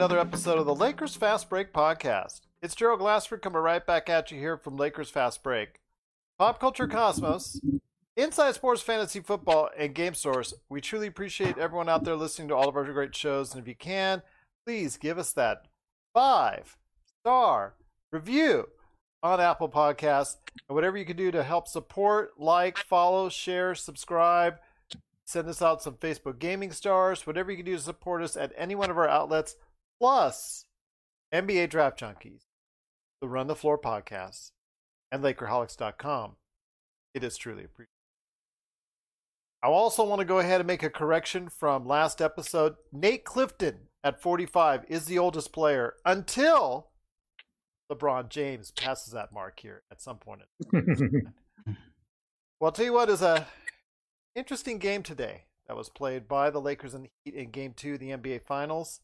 Another episode of the Lakers Fast Break podcast. It's Gerald Glassford coming right back at you here from Lakers Fast Break. Pop Culture Cosmos, Inside Sports Fantasy Football, and Game Source. We truly appreciate everyone out there listening to all of our great shows, and if you can, please give us that five star review on Apple Podcasts, and whatever you can do to help support, like, follow, share, subscribe send us out some Facebook gaming stars, whatever you can do to support us at any one of our outlets, plus NBA Draft Junkies, the Run the Floor podcast, and Lakerholics.com. It is truly appreciated. I also want to go ahead and make a correction from last episode. Nate Clifton at 45 is the oldest player until LeBron James passes that mark here at some point. well, I'll tell you what is a interesting game today that was played by the Lakers and the Heat in game two of the NBA Finals.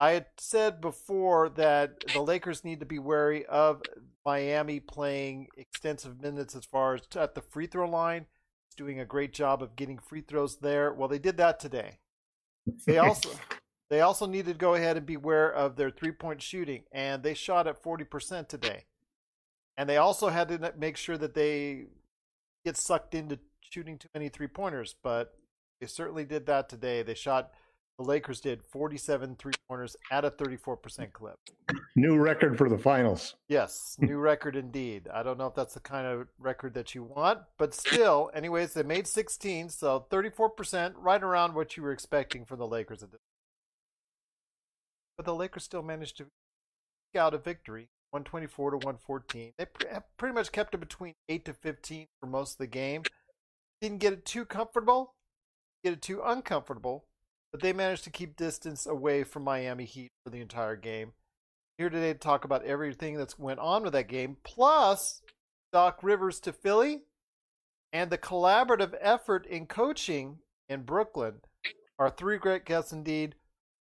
I had said before that the Lakers need to be wary of Miami playing extensive minutes as far as at the free throw line. It's doing a great job of getting free throws there. Well, they did that today. They also they also needed to go ahead and beware of their three point shooting, and they shot at forty percent today. And they also had to make sure that they get sucked into shooting too many three pointers, but they certainly did that today. They shot the Lakers did 47 three pointers at a 34% clip. New record for the finals. Yes, hmm. new record indeed. I don't know if that's the kind of record that you want, but still, anyways, they made 16, so 34%, right around what you were expecting from the Lakers at this. But the Lakers still managed to get out a victory, 124 to 114. They pretty much kept it between 8 to 15 for most of the game. Didn't get it too comfortable, get it too uncomfortable, but they managed to keep distance away from Miami Heat for the entire game. Here today to talk about everything that's went on with that game, plus Doc Rivers to Philly, and the collaborative effort in coaching in Brooklyn. Are three great guests indeed.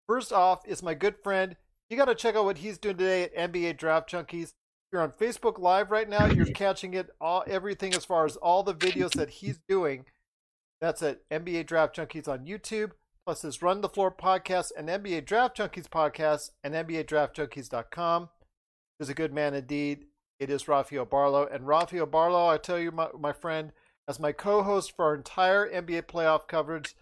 First off is my good friend. You got to check out what he's doing today at NBA Draft Junkies you're on Facebook Live right now, you're catching it all everything as far as all the videos that he's doing. That's at NBA Draft Junkies on YouTube, plus his Run the Floor podcast and NBA Draft Junkies podcast and NBA DraftJunkies.com. Is a good man indeed. It is Rafael Barlow. And Rafael Barlow, I tell you, my, my friend, as my co host for our entire NBA playoff coverage,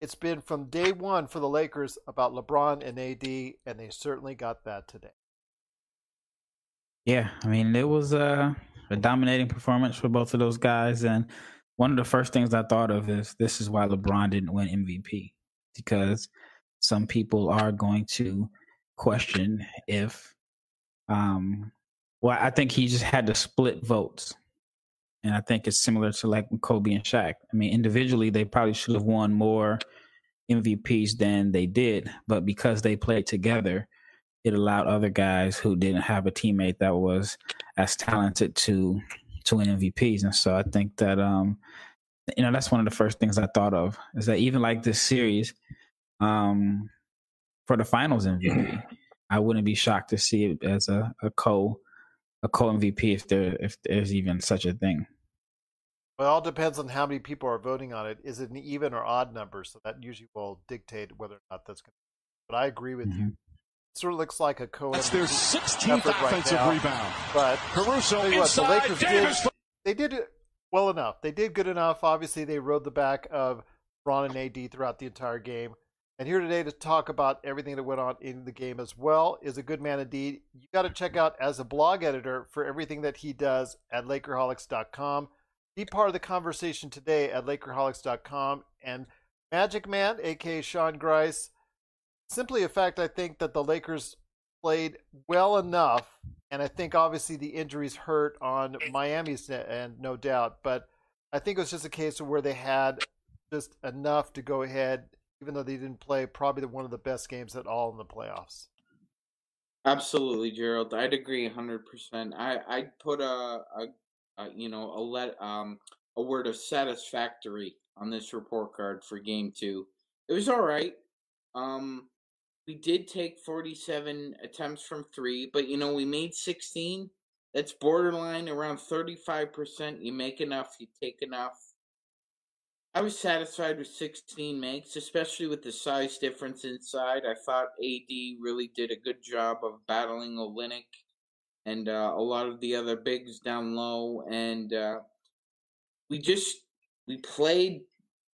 it's been from day one for the Lakers about LeBron and AD, and they certainly got that today. Yeah, I mean, it was uh, a dominating performance for both of those guys. And one of the first things I thought of is this is why LeBron didn't win MVP because some people are going to question if, um, well, I think he just had to split votes. And I think it's similar to like Kobe and Shaq. I mean, individually, they probably should have won more MVPs than they did, but because they played together, it allowed other guys who didn't have a teammate that was as talented to to win MVPs. And so I think that um you know that's one of the first things I thought of is that even like this series um for the finals MVP, I wouldn't be shocked to see it as a, a co a co MVP if there if there's even such a thing. Well, it all depends on how many people are voting on it. Is it an even or odd number? So that usually will dictate whether or not that's going to. But I agree with mm-hmm. you sort of looks like a co That's their 16th offensive right rebound. But Caruso what, inside, the Lakers Davis. did they did well enough. They did good enough. Obviously, they rode the back of Ron and AD throughout the entire game. And here today to talk about everything that went on in the game as well is a good man indeed. You got to check out as a blog editor for everything that he does at Lakerholics.com. Be part of the conversation today at Lakerholics.com. And Magic Man, aka Sean Grice, simply a fact I think that the Lakers played well enough, and I think obviously the injuries hurt on Miami's end, no doubt, but I think it was just a case of where they had just enough to go ahead, even though they didn't play probably one of the best games at all in the playoffs. Absolutely, Gerald. I'd agree hundred percent. I I'd put a, a, a, you know a let um a word of satisfactory on this report card for game two. It was all right. Um, we did take forty seven attempts from three, but you know we made sixteen. That's borderline around 35%. You make enough, you take enough. I was satisfied with 16 makes, especially with the size difference inside. I thought AD really did a good job of battling Olynyk and uh, a lot of the other bigs down low, and uh, we just we played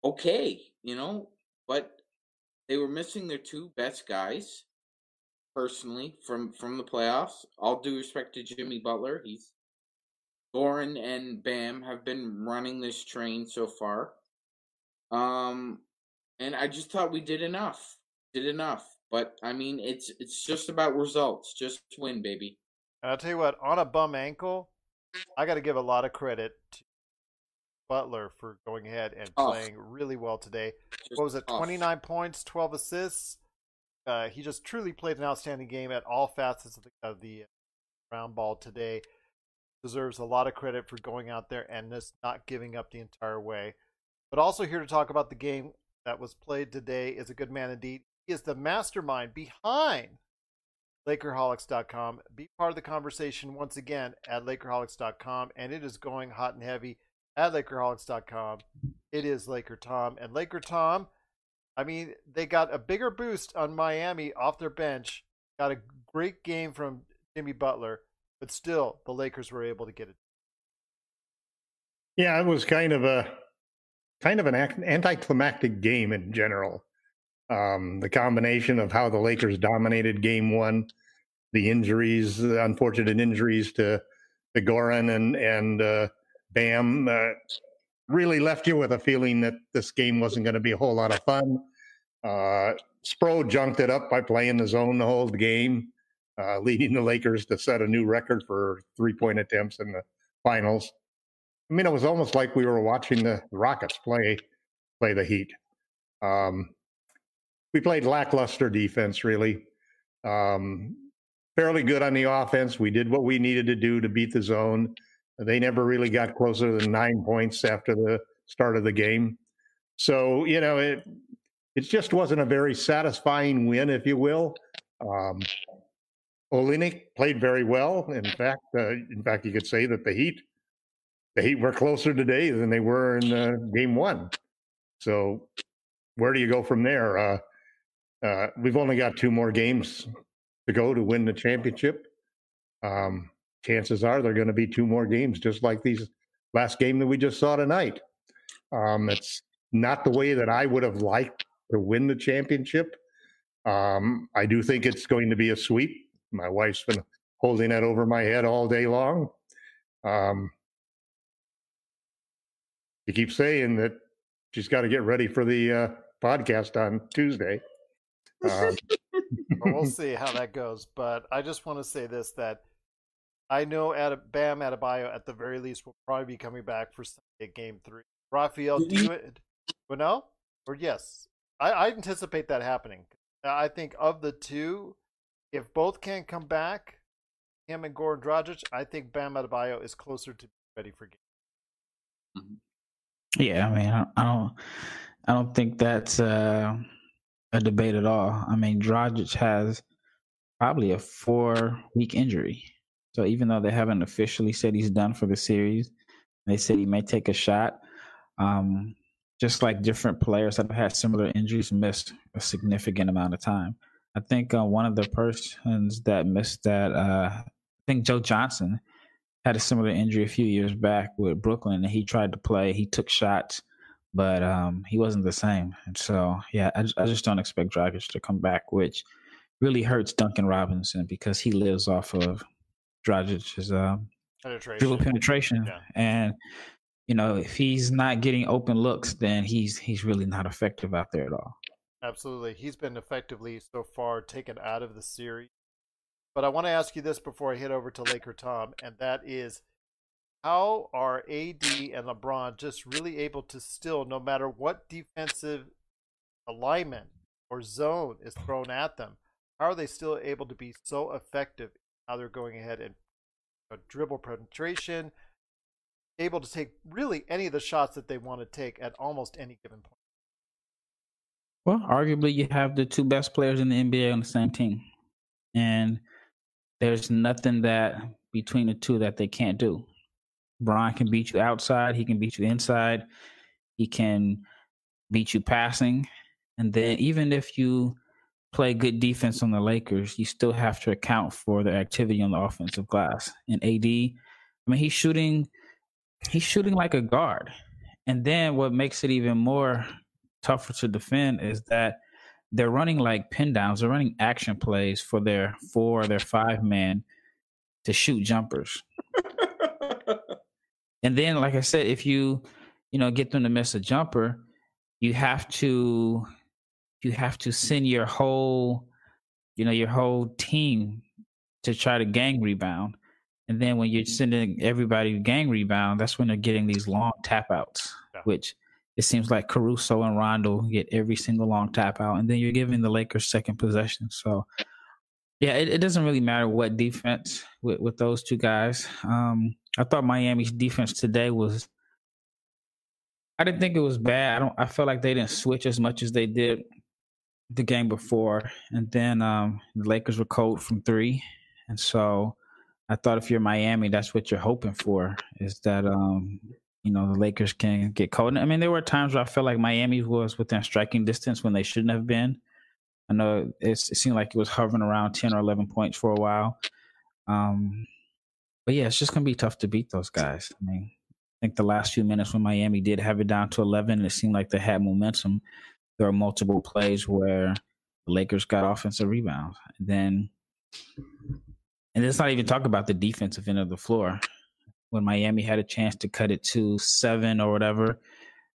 okay, you know, but they were missing their two best guys personally from from the playoffs. All due respect to Jimmy Butler, he's Goran and Bam have been running this train so far. Um, and I just thought we did enough, did enough. But I mean, it's it's just about results. Just win, baby. And I'll tell you what, on a bum ankle, I got to give a lot of credit to Butler for going ahead and playing really well today. Just what was it? Twenty nine points, twelve assists uh, he just truly played an outstanding game at all facets of the, of the round ball today. Deserves a lot of credit for going out there and just not giving up the entire way. But also here to talk about the game that was played today is a good man indeed. He is the mastermind behind Lakerholics.com. Be part of the conversation once again at Lakerholics.com, and it is going hot and heavy at Lakerholics.com. It is Laker Tom, and Laker Tom I mean, they got a bigger boost on Miami off their bench. Got a great game from Jimmy Butler, but still, the Lakers were able to get it. Yeah, it was kind of a kind of an anticlimactic game in general. Um, the combination of how the Lakers dominated Game One, the injuries, the unfortunate injuries to the Goran and and uh, Bam, uh, really left you with a feeling that this game wasn't going to be a whole lot of fun. Uh, Spo junked it up by playing the zone the whole game, uh, leading the Lakers to set a new record for three point attempts in the finals. I mean, it was almost like we were watching the Rockets play play the Heat. Um, we played lackluster defense, really. Um, fairly good on the offense. We did what we needed to do to beat the zone. They never really got closer than nine points after the start of the game. So, you know, it it just wasn't a very satisfying win, if you will. Um, Olynyk played very well. In fact, uh, in fact, you could say that the Heat, the Heat were closer today than they were in uh, Game One. So, where do you go from there? Uh, uh we've only got two more games to go to win the championship. Um, chances are they're going to be two more games, just like these last game that we just saw tonight. Um, it's not the way that I would have liked to win the championship. Um, I do think it's going to be a sweep. My wife's been holding that over my head all day long. Um, you keep saying that she's got to get ready for the uh, podcast on Tuesday. Um, well, we'll see how that goes. But I just want to say this that I know at Bam Adebayo at the very least will probably be coming back for Sunday game three. Rafael do you, well, no, or yes? I, I anticipate that happening. I think of the two, if both can't come back, him and Goran Dragic, I think Bam Adebayo is closer to ready for game. Mm-hmm. Yeah, I mean, I don't, I don't think that's uh, a debate at all. I mean, Dragic has probably a four-week injury, so even though they haven't officially said he's done for the series, they said he may take a shot. Um, just like different players that have had similar injuries missed a significant amount of time. I think uh, one of the persons that missed that, uh, I think Joe Johnson had a similar injury a few years back with Brooklyn, and he tried to play. He took shots, but um, he wasn't the same. And so, yeah, I, I just don't expect Dragic to come back, which really hurts Duncan Robinson because he lives off of Dragic's um, penetration. dribble penetration. Yeah. And, you know, if he's not getting open looks, then he's he's really not effective out there at all. Absolutely. He's been effectively so far taken out of the series. But I want to ask you this before I head over to Laker Tom, and that is how are AD and LeBron just really able to still, no matter what defensive alignment or zone is thrown at them, how are they still able to be so effective? How they're going ahead and you know, dribble penetration, able to take really any of the shots that they want to take at almost any given point. Well, arguably, you have the two best players in the NBA on the same team, and there's nothing that between the two that they can't do. Bron can beat you outside. He can beat you inside. He can beat you passing. And then even if you play good defense on the Lakers, you still have to account for the activity on the offensive glass. And AD, I mean, he's shooting, he's shooting like a guard. And then what makes it even more tougher to defend is that they're running like pin downs. They're running action plays for their four, or their five man to shoot jumpers. And then, like I said, if you, you know, get them to miss a jumper, you have to, you have to send your whole, you know, your whole team to try to gang rebound. And then when you're sending everybody gang rebound, that's when they're getting these long tap outs, yeah. which it seems like Caruso and Rondo get every single long tap out, and then you're giving the Lakers second possession. So, yeah, it, it doesn't really matter what defense with, with those two guys. Um, I thought Miami's defense today was. I didn't think it was bad. I don't. I felt like they didn't switch as much as they did the game before, and then um, the Lakers were cold from three, and so I thought if you're Miami, that's what you're hoping for is that um, you know the Lakers can get cold. I mean, there were times where I felt like Miami was within striking distance when they shouldn't have been. I know it seemed like it was hovering around ten or eleven points for a while. Um, but yeah, it's just gonna be tough to beat those guys. I mean, I think the last few minutes when Miami did have it down to eleven, it seemed like they had momentum. There were multiple plays where the Lakers got offensive rebounds. And then and let's not even talk about the defensive end of the floor. When Miami had a chance to cut it to seven or whatever,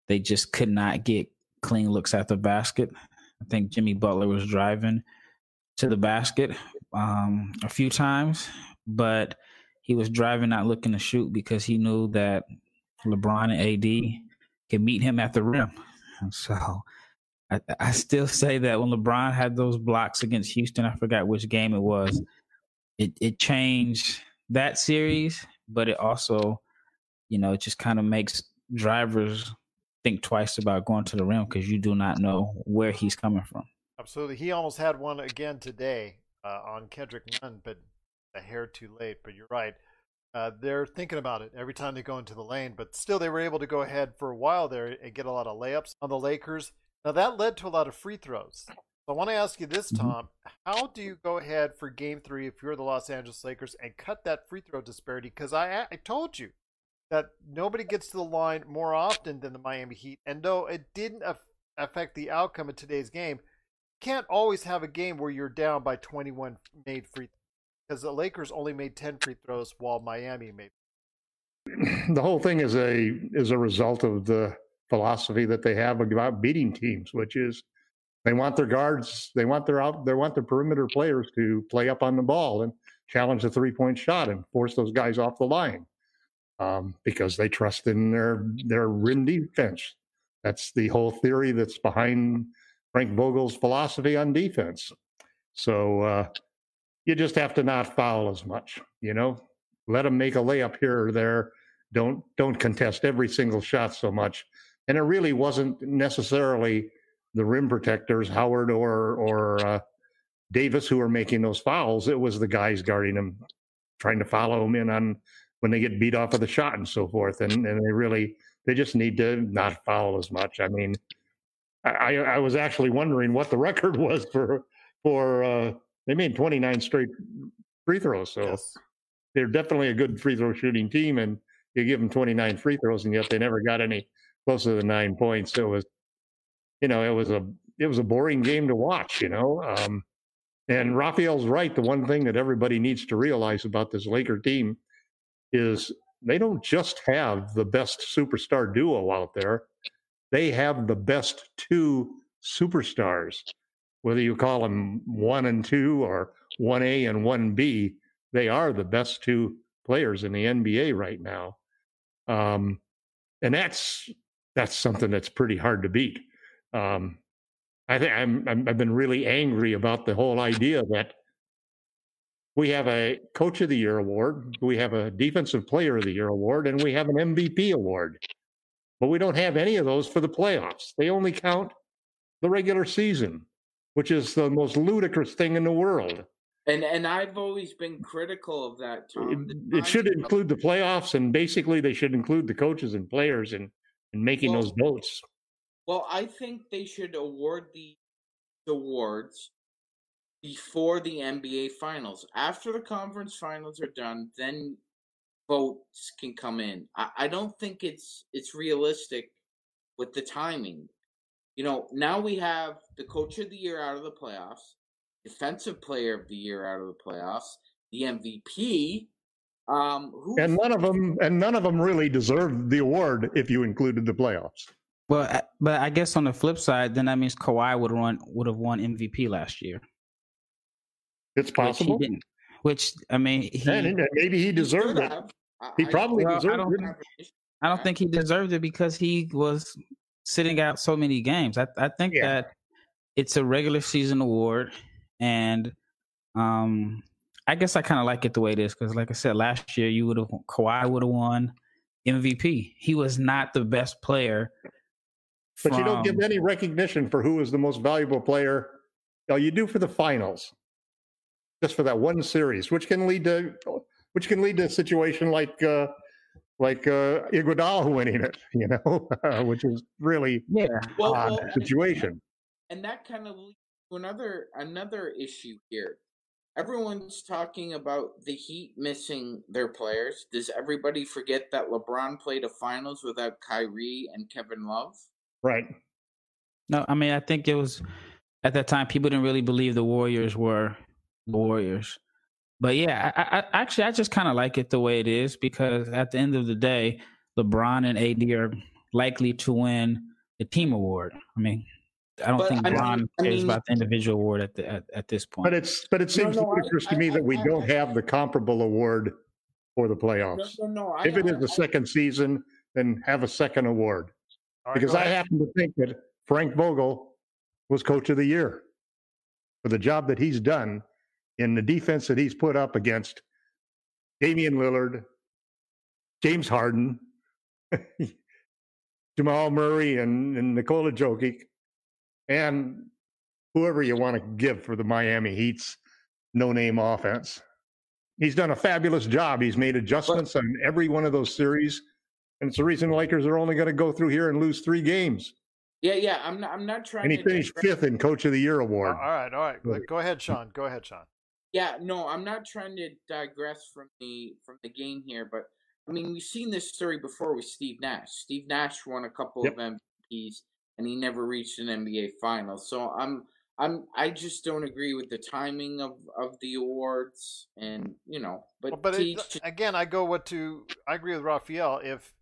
they just could not get clean looks at the basket. I think Jimmy Butler was driving to the basket um, a few times, but he was driving, not looking to shoot because he knew that LeBron and AD could meet him at the rim. And so I, I still say that when LeBron had those blocks against Houston, I forgot which game it was, it, it changed that series, but it also, you know, it just kind of makes drivers think twice about going to the rim because you do not know where he's coming from. Absolutely. He almost had one again today uh, on Kendrick Nunn, but a hair too late, but you're right. Uh, they're thinking about it every time they go into the lane, but still they were able to go ahead for a while there and get a lot of layups on the Lakers. Now that led to a lot of free throws. So I want to ask you this, mm-hmm. Tom: How do you go ahead for Game Three if you're the Los Angeles Lakers and cut that free throw disparity? Because I I told you that nobody gets to the line more often than the Miami Heat, and though it didn't affect the outcome of today's game, you can't always have a game where you're down by 21 made free throws because the Lakers only made 10 free throws while Miami made. The whole thing is a is a result of the philosophy that they have about beating teams, which is they want their guards, they want their out, they want their perimeter players to play up on the ball and challenge the three point shot and force those guys off the line um, because they trust in their their rim defense. That's the whole theory that's behind Frank Vogel's philosophy on defense. So uh, you just have to not foul as much. You know, let them make a layup here or there. Don't don't contest every single shot so much. And it really wasn't necessarily the rim protectors, Howard or or uh, Davis, who were making those fouls. It was the guys guarding them, trying to follow them in on when they get beat off of the shot and so forth. And and they really they just need to not foul as much. I mean, I I was actually wondering what the record was for for. Uh, they made 29 straight free throws. So yes. they're definitely a good free throw shooting team. And you give them 29 free throws, and yet they never got any closer to the nine points. It was, you know, it was a it was a boring game to watch. You know, um, and Raphael's right. The one thing that everybody needs to realize about this Laker team is they don't just have the best superstar duo out there; they have the best two superstars. Whether you call them one and two or one A and one B, they are the best two players in the NBA right now. Um, and that's that's something that's pretty hard to beat. Um, I think I'm, I'm I've been really angry about the whole idea that we have a coach of the year award, we have a defensive player of the year award, and we have an MVP award. But we don't have any of those for the playoffs. They only count the regular season, which is the most ludicrous thing in the world. And and I've always been critical of that, Tom. It, it should include the playoffs, and basically they should include the coaches and players in, in making well, those votes. Well, I think they should award the awards before the NBA finals. After the conference finals are done, then votes can come in. I, I don't think it's it's realistic with the timing. You know, now we have the coach of the year out of the playoffs defensive player of the year out of the playoffs, the MVP. Um, and none of them, and none of them really deserved the award if you included the playoffs. Well, but I guess on the flip side, then that means Kawhi would run would have won MVP last year. It's possible. Which, which I mean, he, and maybe he deserved it. He probably well, deserved I don't, it. I don't think he deserved it because he was sitting out so many games. I, I think yeah. that it's a regular season award and um, I guess I kind of like it the way it is because, like I said, last year you would have Kawhi would have won MVP. He was not the best player, but from... you don't give any recognition for who is the most valuable player. You, you do for the finals, just for that one series, which can lead to which can lead to a situation like uh, like uh, Iguodala winning it, you know, which is really yeah well, well, situation. And that kind of leads to another another issue here. Everyone's talking about the Heat missing their players. Does everybody forget that LeBron played a finals without Kyrie and Kevin Love? Right. No, I mean I think it was at that time people didn't really believe the Warriors were the Warriors. But yeah, I, I actually I just kind of like it the way it is because at the end of the day, LeBron and AD are likely to win the team award. I mean, I don't but, think Bron I cares mean, about the individual award at, the, at, at this point. But it's but it seems no, no, ludicrous I, to me I, that we don't have the comparable award for the playoffs. No, no, if it is the second season, then have a second award. Right, because I happen to think that Frank Vogel was coach of the year for the job that he's done in the defense that he's put up against Damian Lillard, James Harden, Jamal Murray, and, and Nikola Jokic and whoever you want to give for the Miami Heat's no name offense. He's done a fabulous job. He's made adjustments on every one of those series. And it's the reason the Lakers are only going to go through here and lose three games. Yeah, yeah. I'm not, I'm not trying and he finished fifth in Coach of the Year award. all right, all right. Go ahead, Sean. Go ahead, Sean. Yeah, no, I'm not trying to digress from the from the game here, but I mean we've seen this story before with Steve Nash. Steve Nash won a couple yep. of MVPs and he never reached an NBA final. So I'm I'm I just don't agree with the timing of of the awards, and you know, but well, but it, again, I go what to I agree with Raphael. If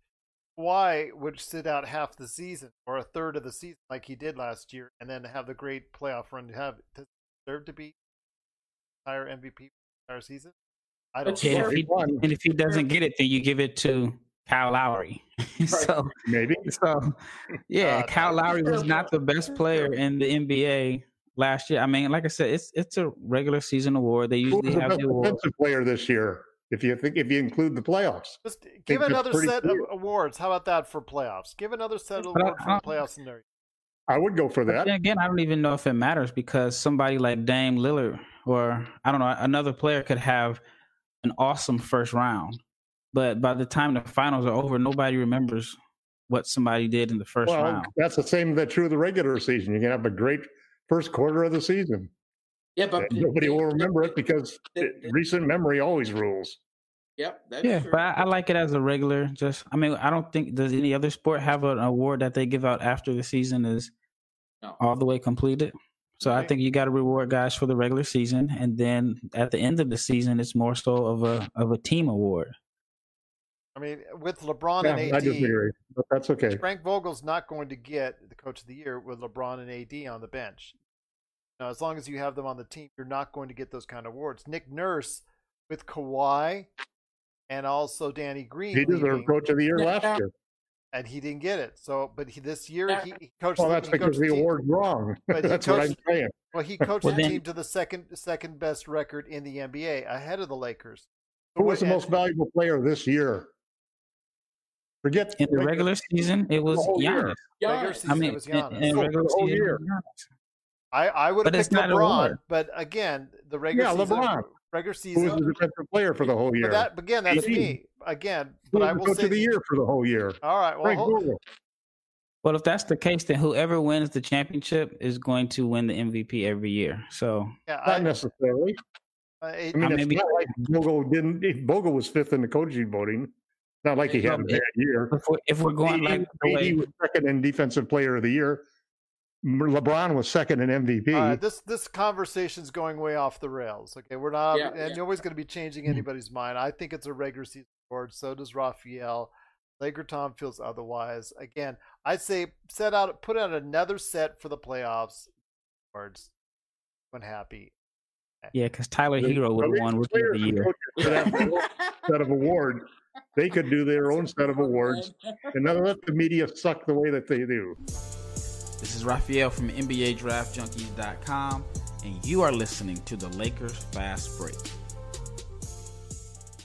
why would sit out half the season or a third of the season like he did last year, and then have the great playoff run to have to deserve to be entire MVP entire season? I don't. Yeah, if he, and if he doesn't get it, then you give it to Kyle Lowry. so maybe. So yeah, uh, Kyle Lowry was not the best player in the NBA last year. I mean, like I said, it's it's a regular season award. They usually have the, the defensive player this year. If you think if you include the playoffs, just give another set clear. of awards. How about that for playoffs? Give another set of awards for playoff scenario. I would go for that. again, I don't even know if it matters because somebody like Dame Lillard or I don't know another player could have an awesome first round but by the time the finals are over, nobody remembers what somebody did in the first well, round. That's the same that true of the regular season. You can have a great first quarter of the season. Yeah, but nobody will remember it because recent memory always rules. Yep. yeah, but I, I, like it as a regular. Just, I mean, I don't think does any other sport have an award that they give out after the season is no. all the way completed. So I think you got to reward guys for the regular season, and then at the end of the season, it's more so of a of a team award. I mean, with LeBron yeah, and AD, I disagree, but that's okay. Frank Vogel's not going to get the Coach of the Year with LeBron and AD on the bench. Now, as long as you have them on the team, you're not going to get those kind of awards. Nick Nurse with Kawhi and also Danny Green. He deserved Coach of the Year last year. And he didn't get it. So, but he, this year he, he coached. Well, that's the, because the, the award's wrong. that's coached, what I'm saying. Well, he coached well, the team to the second second best record in the NBA, ahead of the Lakers. Who was the most valuable player this year? Forget in the regular season, it was Giannis. Regular I mean, it was Giannis. In, in regular season, year. I, I would have picked LeBron, but again, the regular yeah, season, LeBron. regular season, who was the defensive player for the whole year. But that again, that's me again. But who I will coach say of the year for the whole year. All right, well, hold, well, if that's the case, then whoever wins the championship is going to win the MVP every year. So yeah, not I, necessarily. Uh, it, I mean, it's not like Vogel didn't. Vogel was fifth in the coaching voting. Not like he had a bad year. If we're, if we're going like he was second in defensive player of the year. LeBron was second in MVP. Uh, this this conversation's going way off the rails. Okay, we're not, yeah, and yeah. nobody's going to be changing mm-hmm. anybody's mind. I think it's a regular season award. So does Raphael. Laker Tom feels otherwise. Again, I'd say set out, put out another set for the playoffs. Awards, unhappy. Yeah, because Tyler Herro would have won Rookie of the Year. set of awards. They could do their own set of awards, and not let the media suck the way that they do. This is Raphael from NBA DraftJunkies.com, and you are listening to the Lakers Fast Break.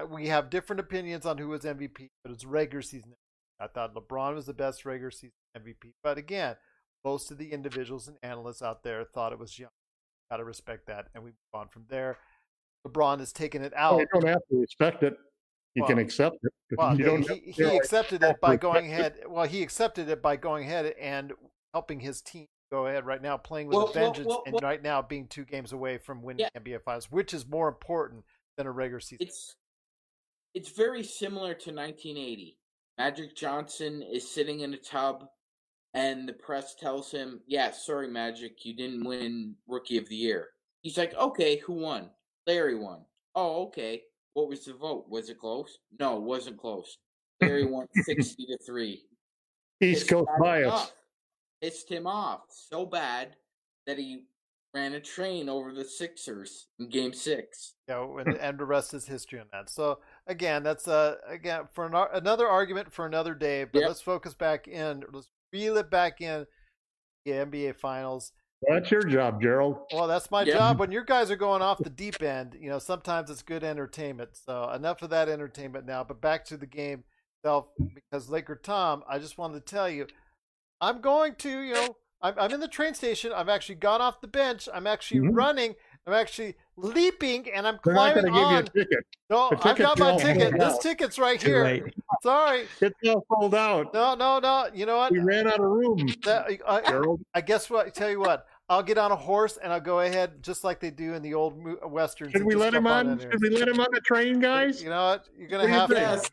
Uh, we have different opinions on who was MVP, but it's regular season. I thought LeBron was the best regular season MVP. But again, most of the individuals and analysts out there thought it was young. Got to respect that. And we move on from there. LeBron has taken it out. Well, you don't have to respect it. You well, can accept it. Well, he, he accepted it by going ahead. Well, he accepted it by going ahead and helping his team go ahead right now, playing with well, a vengeance, well, and right now being two games away from winning yeah. NBA Finals, which is more important than a regular season. It's it's very similar to 1980. Magic Johnson is sitting in a tub, and the press tells him, "Yeah, sorry, Magic, you didn't win Rookie of the Year." He's like, "Okay, who won? Larry won. Oh, okay. What was the vote? Was it close? No, it wasn't close. Larry won sixty to three. East Coast bias. Pissed him off so bad that he ran a train over the Sixers in Game Six. Yeah, and, and the rest is history on that. So again, that's uh again for an, another argument for another day. But yep. let's focus back in. Let's reel it back in the NBA Finals. That's your job, Gerald. Well, that's my job. When your guys are going off the deep end, you know, sometimes it's good entertainment. So enough of that entertainment now. But back to the game itself, because Laker Tom, I just wanted to tell you, I'm going to, you know, I'm, I'm in the train station. I've actually got off the bench. I'm actually mm-hmm. running. I'm actually leaping, and I'm They're climbing on. No, I've got my ticket. This ticket's right here. Right. Sorry, it's all sold out. No, no, no. You know what? We ran out of room. That, I, Gerald. I guess what? I tell you what. I'll get on a horse and I'll go ahead just like they do in the old westerns. Should we let him on? on Should we let him on the train, guys? You know what? You're gonna have to.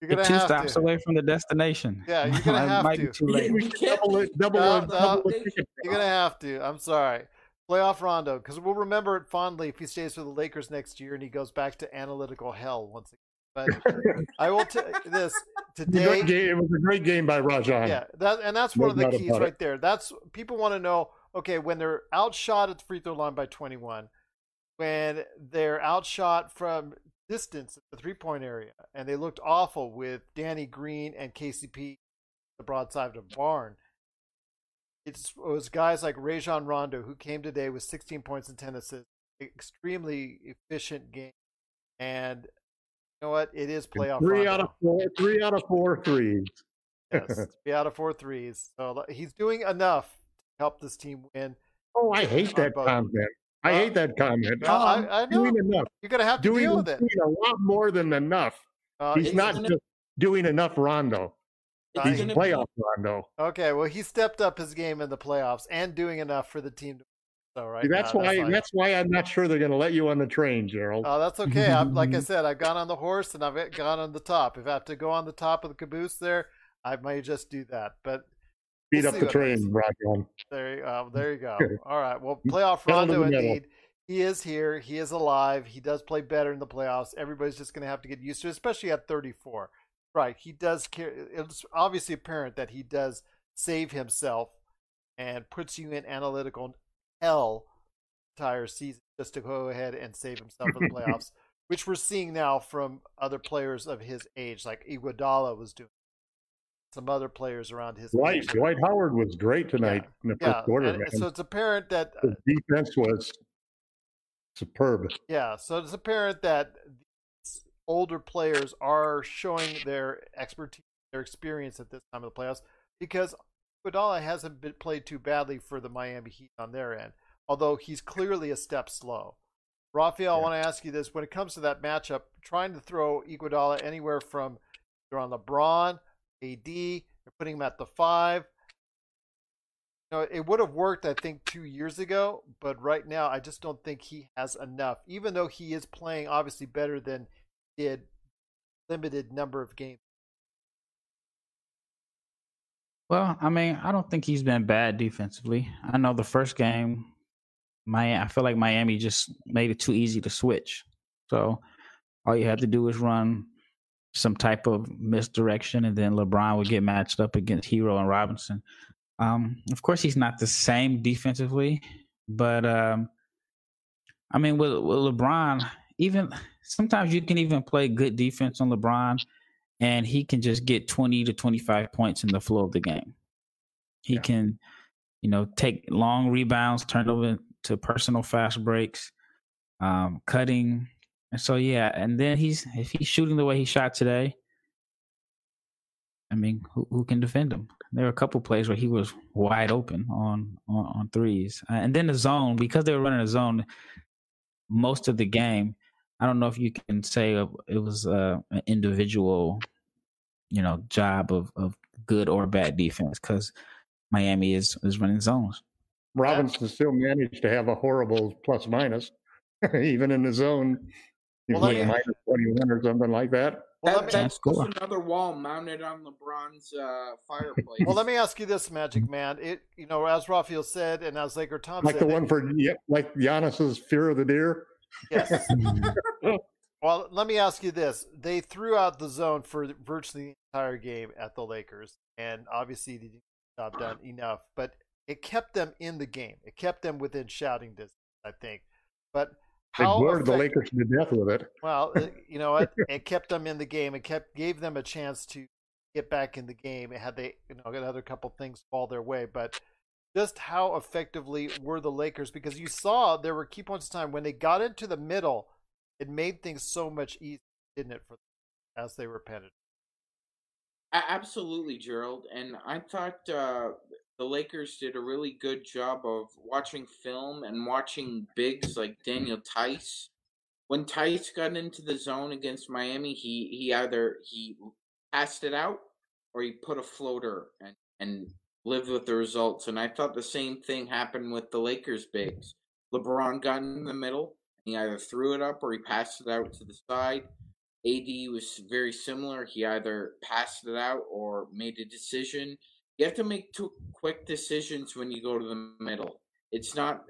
You're gonna two have stops to. away from the destination. Yeah, you're gonna have might to. Be too late. We double it. Double no, it. Double no, it. You're gonna have to. I'm sorry. Playoff Rondo, because we'll remember it fondly if he stays for the Lakers next year and he goes back to analytical hell once again. But I will tell this today. It was a great game by Rajon. Yeah, that and that's one no of the keys right there. That's people want to know okay, when they're outshot at the free throw line by 21, when they're outshot from distance at the three point area, and they looked awful with Danny Green and KCP, the broadside of the barn. It's, it was guys like Rajon Rondo who came today with 16 points and 10 assists, extremely efficient game. And you know what? It is playoff. Three Rondo. out of four. Three out of four threes. yes, three out of four threes. So he's doing enough to help this team win. Oh, I hate that comment. I Well, hate that comment. well, I- I know. Doing enough. You're gonna have to Doing, deal with it. doing a lot more than enough. Uh, He's not just doing enough Rondo. He's gonna playoff Rondo. Okay, well, he stepped up his game in the playoffs and doing enough for the team. To, so right, See, that's now, why. like- That's why I'm not sure they're going to let you on the train, Gerald. Oh, that's okay. I'm, like I said, I've gone on the horse and I've gone on the top. If I have to go on the top of the caboose there, I might just do that. But Beat we'll up the train, Roger. there, you- uh, there you go. All right. Well, playoff Rondo indeed. He is here. He is alive. He does play better in the playoffs. Everybody's just going to have to get used to it, especially at 34. Right. He does care. It's obviously apparent that he does save himself and puts you in analytical hell entire season just to go ahead and save himself in the playoffs, which we're seeing now from other players of his age, like Iguodala was doing. Some other players around his Dwight, age. Dwight Howard was great tonight in the first quarter. and man. so it's apparent that uh His defense was superb. Yeah, so it's apparent that older players are showing their expertise, their experience at this time of the playoffs because Iguodala hasn't been played too badly for the Miami Heat on their end, although he's clearly a step slow. Raphael, I want to ask you this: when it comes to that matchup, trying to throw Iguodala anywhere from they're on LeBron, AD, they're putting him at the five. You know, it would have worked, I think, two years ago, but right now, I just don't think he has enough. Even though he is playing obviously better than did limited number of games. Well, I mean, I don't think he's been bad defensively. I know the first game, Miami, I feel like Miami just made it too easy to switch. So all you had to do was run some type of misdirection, and then LeBron would get matched up against Herro and Robinson. Um, of course, he's not the same defensively, but um, I mean, with, with LeBron, even sometimes you can even play good defense on LeBron, and he can just get 20 to 25 points in the flow of the game. He can, you know, take long rebounds, turn over to personal fast breaks, um, cutting. And so, yeah, and then he's, if he's shooting the way he shot today, I mean, who, who can defend him? There were a couple plays where he was wide open on, on, on threes. Uh, and then the zone, because they were running a zone most of the game, I don't know if you can say it was uh, an individual, you know, job of, of good or bad defense because Miami is is running zones. Robinson still managed to have a horrible plus minus, even in the zone. He Well, like let me- minus 21 or something like that. Well, That, let me- that's just another wall mounted on LeBron's uh, fireplace. Well, let me ask you this, Magic Man. It, you know, as Raphael said, and as Laker Tom Like said, the they- one for yeah, like Giannis's fear of the deer. Yes. Hmm. well, let me ask you this: They threw out the zone for virtually the entire game at the Lakers, and obviously they didn't get job done enough. But it kept them in the game. It kept them within shouting distance, I think. But They how bored the Lakers to death with it. Well, uh, you know what? It kept them in the game. It kept gave them a chance to get back in the game. It had they, you know, got another couple things fall their way, but just how effectively were the Lakers? Because you saw there were key points of time when they got into the middle. It made things so much easier, didn't it, for them as they were penetrated? A- Absolutely, Gerald. And I thought uh, the Lakers did a really good job of watching film and watching bigs like Daniel Theis. When Theis got into the zone against Miami, he, he either he passed it out or he put a floater and, and lived with the results. And I thought the same thing happened with the Lakers bigs. LeBron got in the middle. He either threw it up or he passed it out to the side. AD was very similar. He either passed it out or made a decision. You have to make two quick decisions when you go to the middle. It's not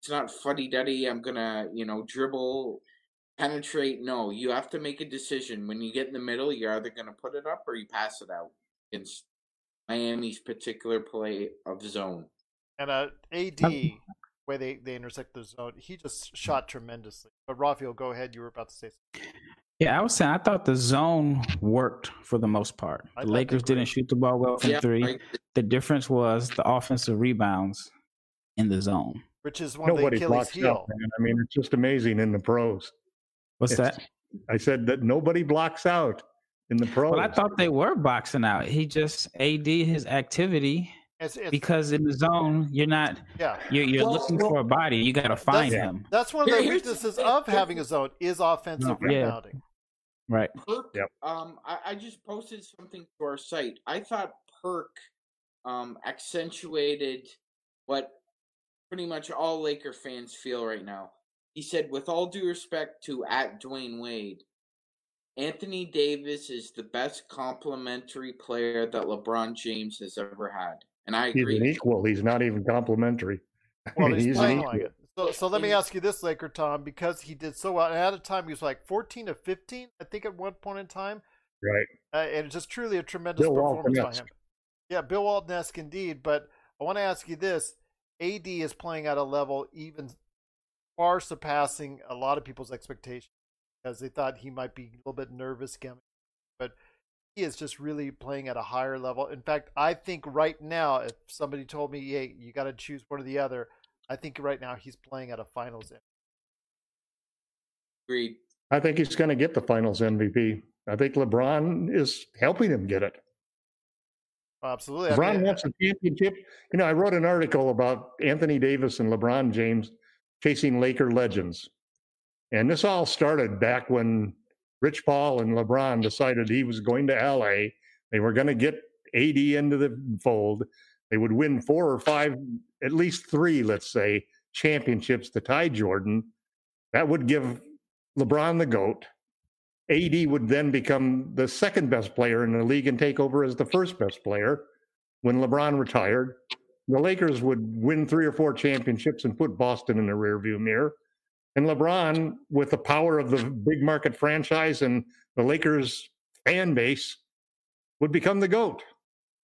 it's not fuddy duddy. I'm gonna you know dribble, penetrate. No, you have to make a decision when you get in the middle. You're either gonna put it up or you pass it out. Against Miami's particular play of zone. And uh, AD, where they they intersect the zone, he just shot tremendously. But Raphael, go ahead. You were about to say something. Yeah, I was saying I thought the zone worked for the most part. The Lakers didn't shoot the ball well from Yeah, three. I- The difference was the offensive rebounds in the zone. Which is one of the Nobody Achilles blocks heel. out, man. I mean, it's just amazing in the pros. What's It's- that? I said that nobody blocks out in the pros. Well, I thought they were boxing out. He just AD his activity It's, it's, because in the zone you're not. yeah. You're, you're Well, looking well, for a body. You got to find That's, him. that's one of the Here- weaknesses of having a zone is offensive No, yeah. rebounding. Right. Perk, Yep. um, I, I just posted something to our site. I thought Perk um, accentuated what pretty much all Laker fans feel right now. He said, with all due respect to at Dwyane Wade, Anthony Davis is the best complementary player that LeBron James has ever had. And I agree. he's an equal. He's not even complementary. I Well, mean, he's, he's playing like it. So, so let me ask you this, Laker Tom, because he did so well. And at a time, he was like 14 to 15, I think, at one point in time. Right. Uh, and it's just truly a tremendous Bill performance by Walton-esque. him. Yeah, Bill Walton-esque indeed. But I want to ask you this: AD is playing at a level even far surpassing a lot of people's expectations because they thought he might be a little bit nervous coming, but he is just really playing at a higher level. In fact, I think right now, if somebody told me, "Hey, you got to choose one or the other," I think right now he's playing at a Finals. end. Agreed. I think he's going to get the Finals MVP. I think LeBron is helping him get it. Oh, absolutely. I LeBron mean, wants a championship. You know, I wrote an article about Anthony Davis and LeBron James chasing Laker legends. And this all started back when Rich Paul and LeBron decided he was going to LA. They were going to get AD into the fold. They would win four or five, at least three, let's say, championships to tie Jordan. That would give LeBron the GOAT. AD would then become the second best player in the league and take over as the first best player when LeBron retired. The Lakers would win three or four championships and put Boston in the rearview mirror. And LeBron, with the power of the big market franchise and the Lakers fan base, would become the GOAT.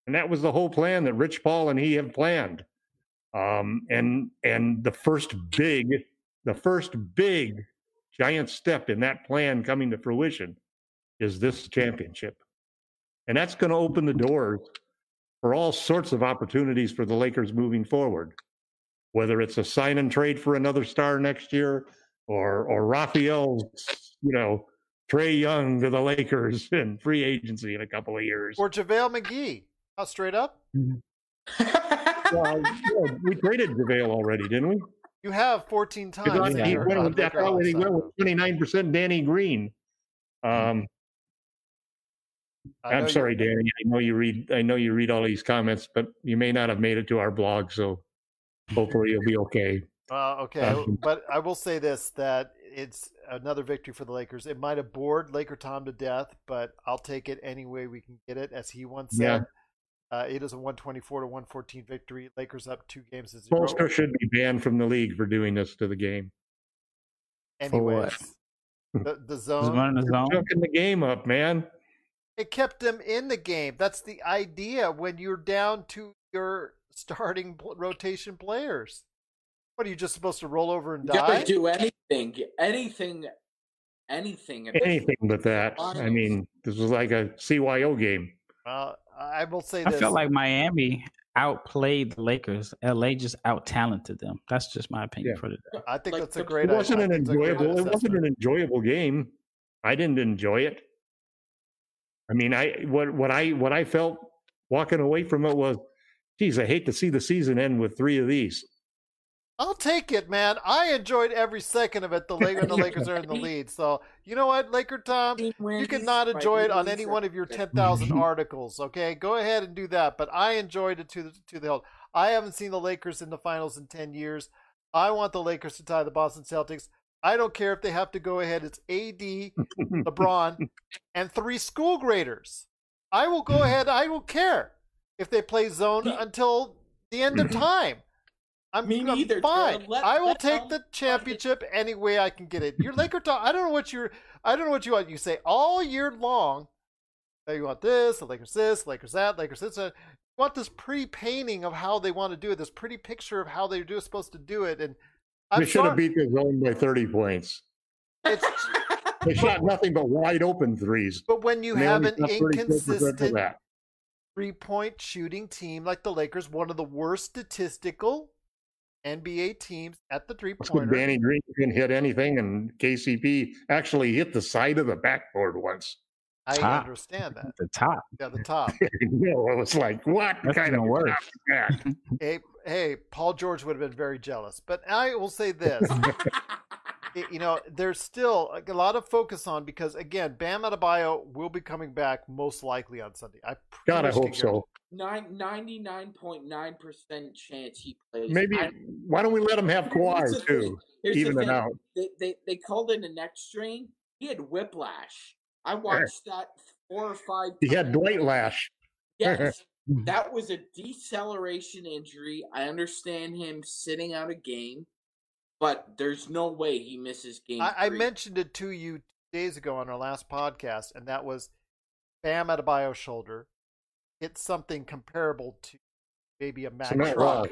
And that was the whole plan that Rich Paul and he have planned. Um, and and the first big, the first big giant step in that plan coming to fruition is this championship. And that's going to open the doors for all sorts of opportunities for the Lakers moving forward. Whether it's a sign and trade for another star next year or or Raphael's, you know, Trae Young to the Lakers in free agency in a couple of years. or JaVale McGee. How straight up? Well, yeah, we traded JaVale already, didn't we? You have 14 times. He went uh, with, why he went with 29% Danny Green. Um, I know I'm sorry, Danny. I know you read. I know you read all these comments, but you may not have made it to our blog, so hopefully you'll be okay. Uh, okay, but I will say this: that it's another victory for the Lakers. It might have bored Laker Tom to death, but I'll take it any way we can get it. As he once Yeah. said, uh, it is a 124 to 114 victory. Lakers up two games to zero. Bolster should be banned from the league for doing this to the game. For what? Anyways, the, the zone running the zone. Chucking the game up, man. it kept them in the game. That's the idea when you're down to your starting rotation players. What are you just supposed to roll over and You gotta die? do anything, anything, anything. Anything but that. I mean, this was like a CYO game. Uh, I will say I felt like Miami outplayed the Lakers. LA just out talented them. That's just my opinion Yeah. for the I think like that's a great. It wasn't I an think it's a great enjoyable. It wasn't an enjoyable game. I didn't enjoy it. I mean, I what what I what I felt walking away from it was, geez, I hate to see the season end with three of these. I'll take it, man. I enjoyed every second of it. The Lakers the Lakers are in the lead. So you know what, Laker Tom, you wins could not enjoy it on any one of your seven. ten thousand articles. Okay, go ahead and do that. But I enjoyed it to the to the hilt. I haven't seen the Lakers in the finals in ten years. I want the Lakers to tie the Boston Celtics. I don't care if they have to go ahead. It's AD, LeBron, and three school graders. I will go ahead. I will care if they play zone Me- until the end of time. I'm, Me I'm neither, fine. Let- I will take the find it. championship any way I can get it. Your Laker talk. I don't know what you're. I don't know what you want. You say all year long that you want this, the Lakers this, Lakers that, Lakers this. That. You want this pretty painting of how they want to do it. This pretty picture of how they're do- supposed to do it. And I'm they should have beat the zone by 30 points. it's, They shot nothing but wide open threes. but when you have an shot 34% for inconsistent that. Three point shooting team like the Lakers, one of the worst statistical NBA teams at the three That's when pointer. Danny Green didn't hit anything, and KCP actually hit the side of the backboard once. I Top. understand that. The top. Yeah, the top. no, it was like, what That's kind of even worse. job is that? hey, hey, Paul George would have been very jealous. But I will say this. it- you know, there's still a lot of focus on because again, Bam Adebayo will be coming back most likely on Sunday. I pretty God, I hope can guarantee- so. Nine ninety nine point nine percent chance he plays. Maybe I- why don't we let him have Here's Kawhi too? thing. Even it out. They, they they called in a neck strain. He had whiplash. I watched that four or five. He had. Dwight Lash. Yes, that was a deceleration injury. I understand him sitting out a game, but there's no way he misses game. I, I mentioned it to you days ago on our last podcast, and that was Bam Adebayo's shoulder hit something comparable to maybe a Mack So not truck wrong.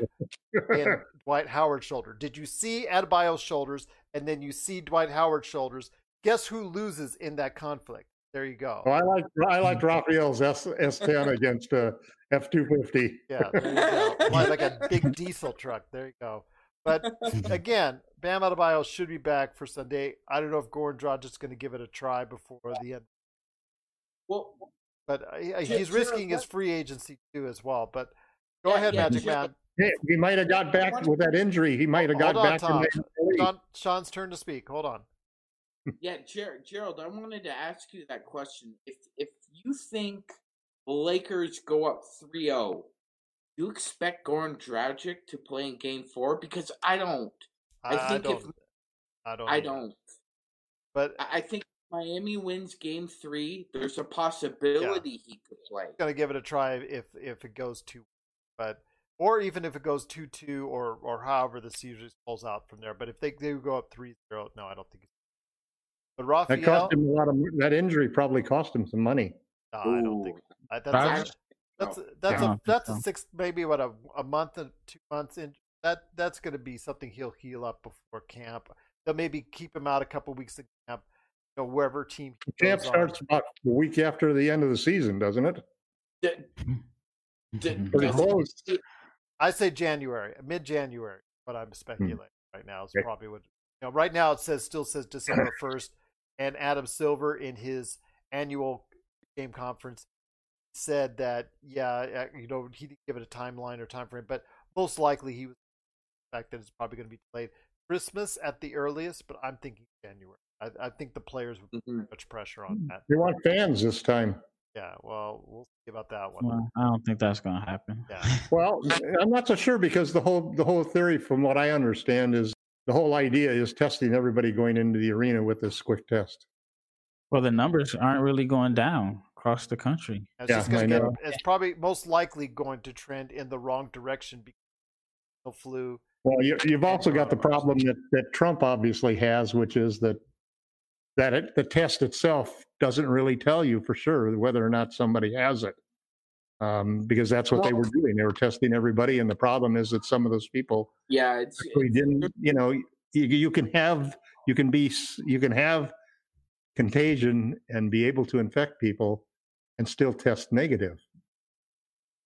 in Dwight Howard's shoulder. Did you see Adebayo's shoulders, and then you see Dwight Howard's shoulders? Guess who loses in that conflict? There you go. Oh, I like I liked Raphael's S S ten against uh, F two fifty. Yeah, there you go. Like, like a big diesel truck. There you go. But again, Bam Adebayo should be back for Sunday. I don't know if Goran Dragic is going to give it a try before the end. Well, But uh, he's Gerald, risking his free agency too as well. But go Yeah, ahead, yeah, Magic Man. Hey, he might have got back with that injury. He might have got Hold on, back Tom. the league. Sean, Sean's turn to speak. Hold on. yeah, Ger- Gerald, I wanted to ask you that question. If if you think the Lakers go up 3-0, you expect Goran Dragic to play in Game Four? Because I don't. I I, think don't. if- I don't. I don't. But I I think if Miami wins Game Three. There's a possibility he could play. I'm going to give it a try if if it goes two, but or even if it goes two two or or however the series pulls out from there. But if they do go up 3-0, no, I don't think. It's, but That cost him a lot of that injury. Probably cost him some money. no, I don't think. Ooh. I, that's Dragic? a, Oh, that's a, No. that's I a don't think that's a six maybe what a a month and two months in. That that's going to be something he'll heal up before camp. They'll maybe keep him out a couple weeks in camp. You know, wherever team he Camp goes on. starts about a week after the end of the season, doesn't it? D- d- Pretty close. I say January, mid January. But I'm hmm. speculating right now is Okay. probably what you know. Right now it says still says December first, and Adam Silver in his annual game conference said that yeah, uh, you know he didn't give it a timeline or time frame, but most likely he was the fact that it's probably going to be delayed Christmas at the earliest. But I'm thinking January. I, I think the players would put Mhm. much pressure on that. They want fans this time. Yeah, well, we'll see about that one. Well, I don't think that's going to happen. Yeah. Well, I'm not so sure because the whole the whole theory, from what I understand, is the whole idea is testing everybody going into the arena with this quick test. Well, the numbers aren't really going down across the country. It's Yeah, just gonna I get, know. it's probably most likely going to trend in the wrong direction because of the flu. Well, you, you've also got the problem that, that Trump obviously has, which is that that it, the test itself doesn't really tell you for sure whether or not somebody has it, um, because that's what they were doing. They were testing everybody, and the problem is that some of those people Yeah, it's actually didn't. You know, you, you can have you can be you can have contagion and be able to infect people and still test negative.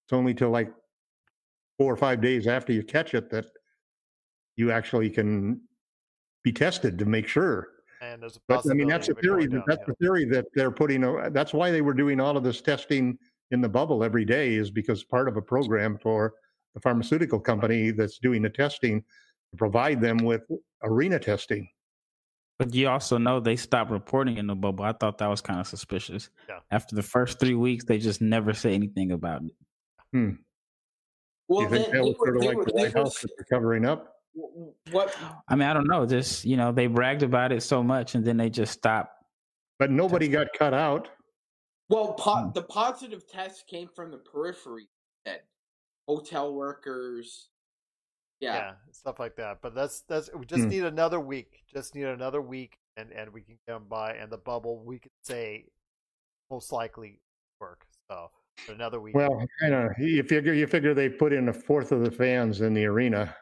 It's only till like four or five days after you catch it that you actually can be tested to make sure. And there's a But I mean, that's the theory. That, that's the theory that they're putting. That's why they were doing all of this testing in the bubble every day, is because part of a program for the pharmaceutical company that's doing the testing to provide them with arena testing. But you also know they stopped reporting in the bubble. I thought that was kind of suspicious. Yeah. After the first three weeks, they just never say anything about it. Hmm. well. you think they, that was were, sort of like were, the White House that they're covering up? what? I mean, I don't know. Just you know, they bragged about it so much, and then they just stopped. But nobody got cut out. Well, po- Hmm. the positive test came from the periphery. That hotel workers. Yeah. Yeah, stuff like that. But that's that's we just Hmm. need another week. Just need another week, and and we can come by. And the bubble, we could say, most likely work. So another week. Well, I know. You figure you figure they put in a fourth of the fans in the arena.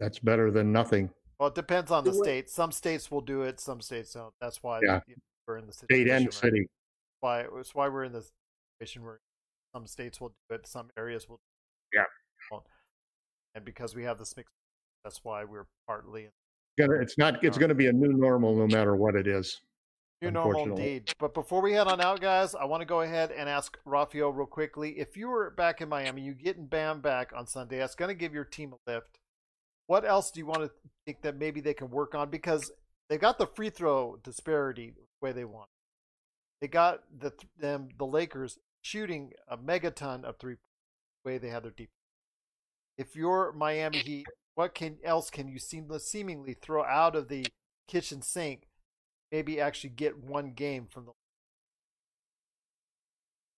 That's better than nothing. Well, it depends on the state. Some states will do it. Some states don't. That's why Yeah. you know, we're in the State and we're city. Why that's why we're in this situation where some states will do it. Some areas will. Yeah. And because we have this mix, that's why we're partly. It's not. It's going to be a new normal, no matter what it is. New normal indeed. But before we head on out, guys, I want to go ahead and ask Rafael real quickly. If you were back in Miami, you getting Bam back on Sunday, that's going to give your team a lift. What else do you want to think that maybe they can work on? Because they got the free throw disparity the way they want. They got the them the Lakers shooting a megaton of three the way they had their deep. If you're Miami Heat, what can else can you seem, seemingly throw out of the kitchen sink maybe actually get one game from the.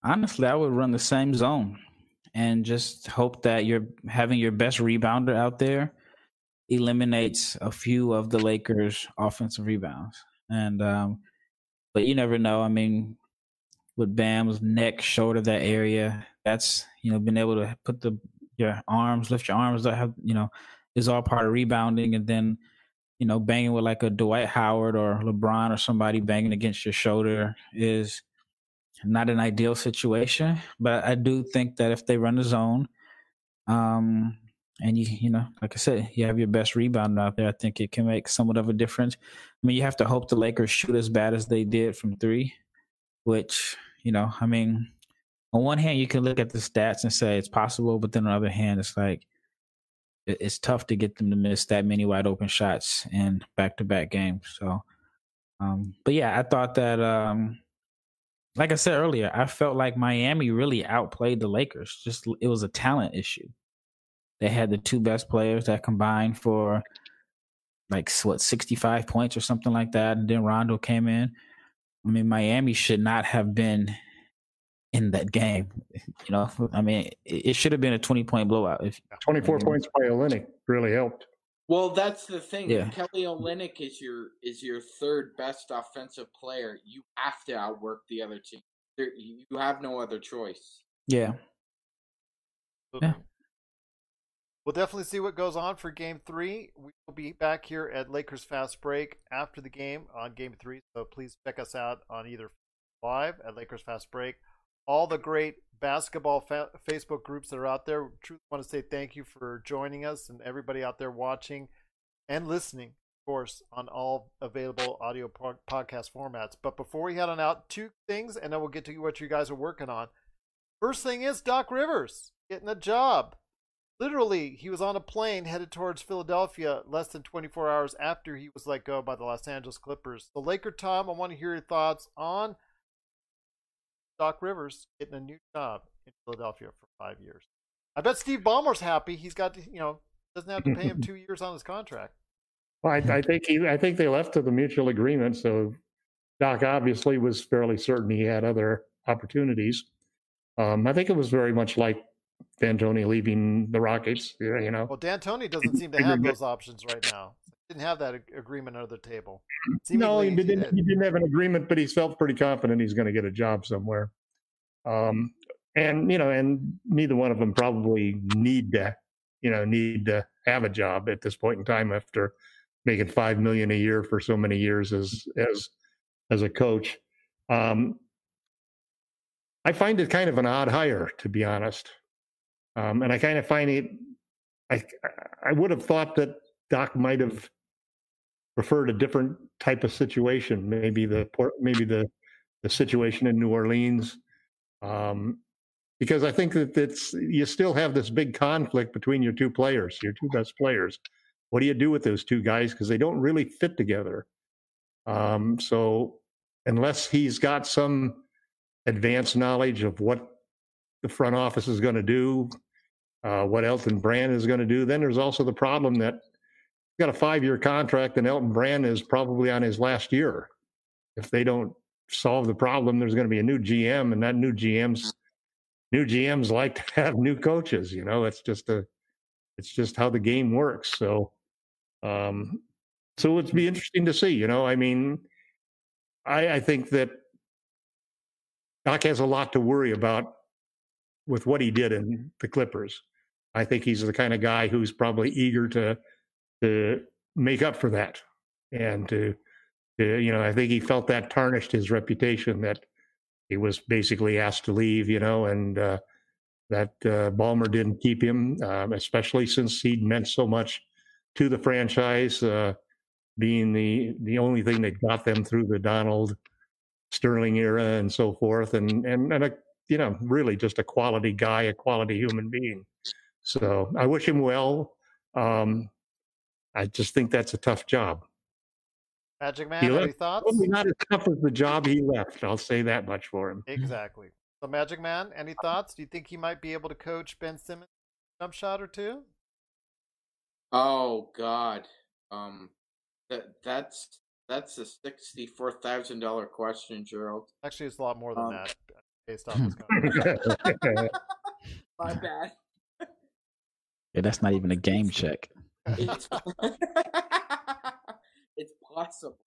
Honestly, I would run the same zone and just hope that you're having your best rebounder out there eliminates a few of the Lakers' offensive rebounds. And um, but you never know. I mean, with Bam's neck, shoulder, that area, that's you know, being able to put the your arms, lift your arms, have you know, is all part of rebounding, and then you know, banging with like a Dwight Howard or LeBron or somebody banging against your shoulder is not an ideal situation. But I do think that if they run the zone, um, and you, you know, like I said, you have your best rebound out there. I think it can make somewhat of a difference. I mean, you have to hope the Lakers shoot as bad as they did from three, which, you know, I mean, on one hand, you can look at the stats and say it's possible, but then on the other hand, it's like it's tough to get them to miss that many wide open shots in back to back games. So, um, but yeah, I thought that, um, like I said earlier, I felt like Miami really outplayed the Lakers. Just it was a talent issue. They had the two best players that combined for like what sixty five points or something like that, and then Rondo came in. I mean, Miami should not have been in that game. You know, I mean, it, should have been a 20 point blowout. If 24 points by Olynyk really helped. Well, that's the thing. Yeah. Kelly Olynyk is your is your third best offensive player. You have to outwork the other team. There, you have no other choice. Yeah. Yeah. We'll definitely see what goes on for game three. We will be back here at Lakers Fast Break after the game on game three. So please check us out on either live at Lakers Fast Break all the great basketball fa- Facebook groups that are out there. Truly want to say thank you for joining us and everybody out there watching and listening, of course, on all available audio po- podcast formats. But before we head on out, two things, and then we'll get to what you guys are working on. First thing is Doc Rivers getting a job. Literally, he was on a plane headed towards Philadelphia less than 24 hours after he was let go by the Los Angeles Clippers. The Laker Tom, I want to hear your thoughts on Doc Rivers getting a new job in Philadelphia for five years. I bet Steve Ballmer's happy. He's got to, you know doesn't have to pay him two years on his contract. Well, I, I think he, I think they left to the mutual agreement. So Doc obviously was fairly certain he had other opportunities. Um, I think it was very much like D'Antoni leaving the Rockets. You know. Well, D'Antoni doesn't seem to have those options right now. Didn't have that agreement under the table. Seemingly, no, he didn't. He, he didn't have an agreement, but he felt pretty confident he's going to get a job somewhere. Um, and you know, and neither one of them probably need to, you know, need to have a job at this point in time after making five million a year for so many years as as as a coach. Um, I find it kind of an odd hire, to be honest, um, and I kind of find it. I I would have thought that Doc might have preferred a different type of situation. Maybe the maybe the the situation in New Orleans, um, because I think that it's you still have this big conflict between your two players, your two best players. What do you do with those two guys because they don't really fit together? Um, so unless he's got some advanced knowledge of what the front office is going to do, uh, what Elton Brand is going to do, then there's also the problem that got a five year contract, and Elton Brand is probably on his last year. If they don't solve the problem, there's going to be a new GM, and that new GM's new GMs like to have new coaches. You know, it's just a it's just how the game works. So, um, so it'd be interesting to see. You know, I mean, I, I think that Doc has a lot to worry about with what he did in the Clippers. I think he's the kind of guy who's probably eager to to make up for that and to, to, you know i think he felt that tarnished his reputation that he was basically asked to leave you know and uh, that uh, didn't keep him, um, especially since he'd meant so much to the franchise, uh, being the the only thing that got them through the Donald Sterling era and so forth, and and and a you know really just a quality guy, a quality human being. So I wish him well. Um, I just think that's a tough job. Magic Man, any thoughts? Probably not as tough as the job he left. I'll say that much for him. Exactly. So, Magic Man, any thoughts? Do you think he might be able to coach Ben Simmons jump shot or two? Oh God, um, that that's that's a sixty-four thousand dollar question, Gerald. Actually, it's a lot more than um, that based off this My bad. Yeah, that's not even a game check. It's, it's possible.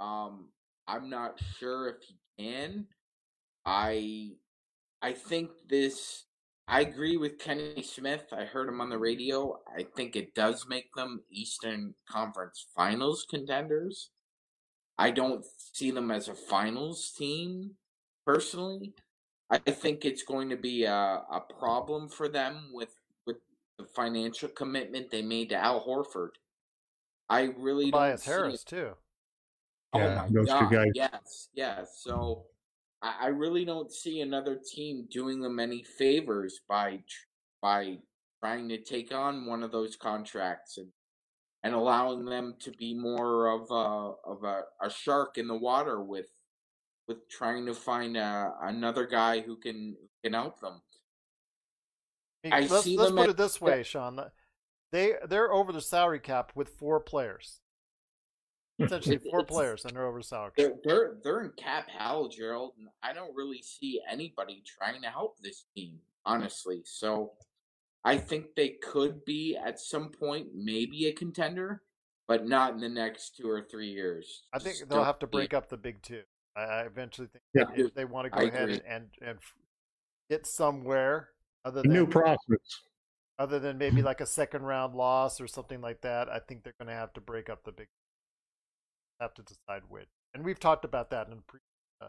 Um, I'm not sure if he can. I I think this I agree with Kenny Smith. I heard him on the radio. I think it does make them Eastern Conference Finals contenders. I don't see them as a finals team personally. I think it's going to be a, a problem for them with with the financial commitment they made to Al Horford. I really Tobias don't Harris too. Oh yeah, my god! Yes, yes. So I, really don't see another team doing them any favors by by trying to take on one of those contracts and and allowing them to be more of a of a, a shark in the water with with trying to find a, another guy who can can help them. I let's, see let's put it this way, Sean. They they're over the salary cap with four players. Essentially, four players and they're over salary. They're, they're they're in cap hell, Gerald, and I don't really see anybody trying to help this team, honestly. So, I think they could be at some point maybe a contender, but not in the next two or three years. I think Just they'll have to break up the big two. I, eventually think yeah. if they want to go I ahead and, and, and get somewhere other than new process, other than maybe like a second round loss or something like that, I think they're going to have to break up the big have to decide which. And we've talked about that in pre uh,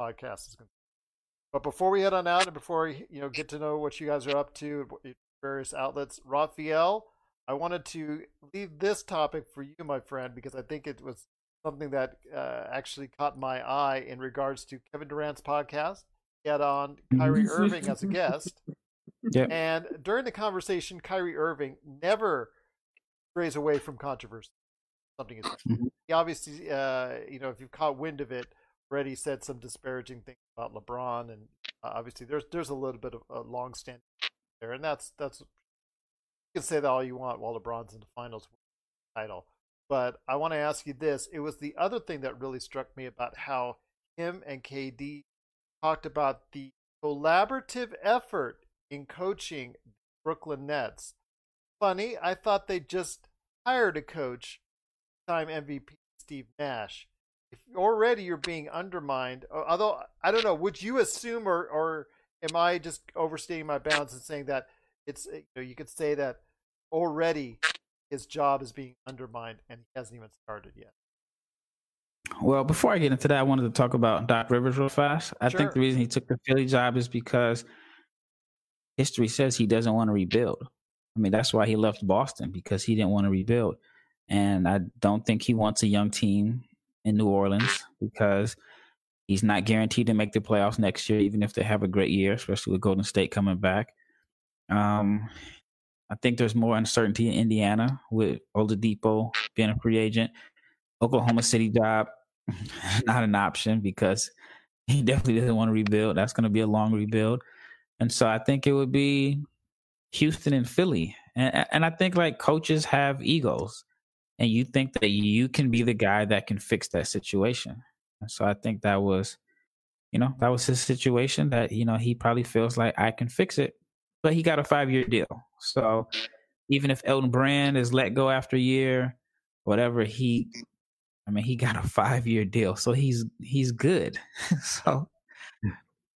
podcasts. But before we head on out and before we, you know get to know what you guys are up to various outlets, Raphael, I wanted to leave this topic for you, my friend, because I think it was something that uh, actually caught my eye in regards to Kevin Durant's podcast. He had on Kyrie Irving as a guest. Yep. And during the conversation, Kyrie Irving never strays away from controversy something is mm-hmm. he obviously uh, you know if you've caught wind of it already said some disparaging things about LeBron and uh, obviously there's there's a little bit of a long standing there and that's that's you can say that all you want while LeBron's in the finals title but I want to ask you this it was the other thing that really struck me about how him and KD talked about the collaborative effort in coaching Brooklyn Nets funny I thought they just hired a coach time MVP Steve Nash. If already you're being undermined, although I don't know, would you assume or or am I just overstating my bounds and saying that it's eh, you know you could say that already his job is being undermined and he hasn't even started yet. Well, before I get into that, I wanted to talk about Doc Rivers real fast. I sure. think the reason he took the Philly job is because history says he doesn't want to rebuild. I mean, that's why he left Boston because he didn't want to rebuild. And I don't think he wants a young team in New Orleans because he's not guaranteed to make the playoffs next year, even if they have a great year, especially with Golden State coming back. Um, I think there's more uncertainty in Indiana with Oladipo being a free agent. Oklahoma City job, not an option because he definitely doesn't want to rebuild. That's going to be a long rebuild. And so I think it would be Houston and Philly. And, and I think like coaches have egos and you think that you can be the guy that can fix that situation. And so I think that was, you know, that was his situation that, you know, he probably feels like I can fix it, but he got a five year deal. So even if Elton Brand is let go after a year, whatever, he, I mean, he got a five year deal. So he's, he's good. so,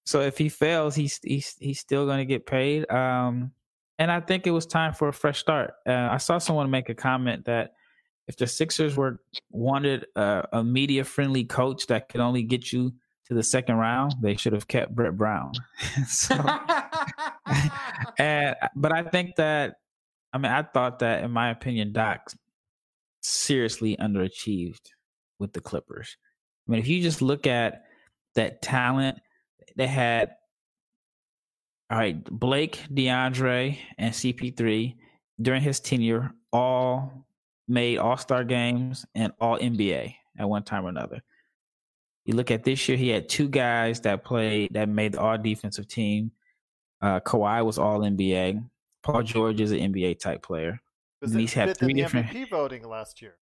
so if he fails, he's, he's, he's still going to get paid. Um, and I think it was time for a fresh start. Uh, I saw someone make a comment that, if the Sixers were wanted a, a media friendly coach that could only get you to the second round, they should have kept Brett Brown. so, and but I think that I mean I thought that in my opinion, Doc seriously underachieved with the Clippers. I mean, if you just look at that talent, they had all right, Blake, DeAndre, and CP3 during his tenure all made All Star games and All NBA at one time or another. You look at this year, he had two guys that played that made the All Defensive team. Uh, Kawhi was All NBA. Paul George is an NBA type player. Was he's had three different MVP voting last year.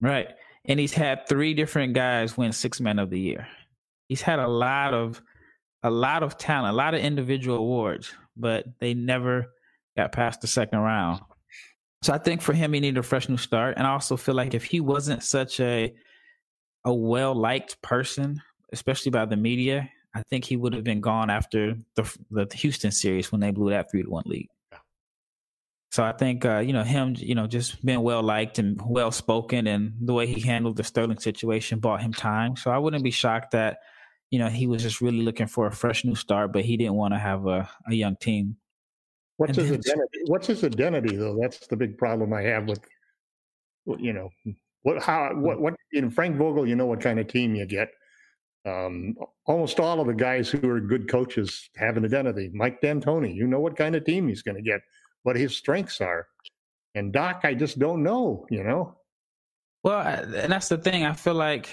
Right, and he's had three different guys win Six Men of the Year. He's had a lot of a lot of talent, a lot of individual awards, but they never got past the second round. So I think for him, he needed a fresh new start. And I also feel like if he wasn't such a a well liked person, especially by the media, I think he would have been gone after the the Houston series when they blew that three to one lead. So I think uh, you know him, you know, just being well liked and well spoken, and the way he handled the Sterling situation bought him time. So I wouldn't be shocked that you know, he was just really looking for a fresh new start, but he didn't want to have a, a young team. What's and his identity? What's his identity though? That's the big problem I have with, you know, what how what what you know, Frank Vogel. You know what kind of team you get. Um, almost all of the guys who are good coaches have an identity. Mike D'Antoni, you know what kind of team he's going to get, what his strengths are. And Doc, I just don't know. You know. Well, and that's the thing. I feel like,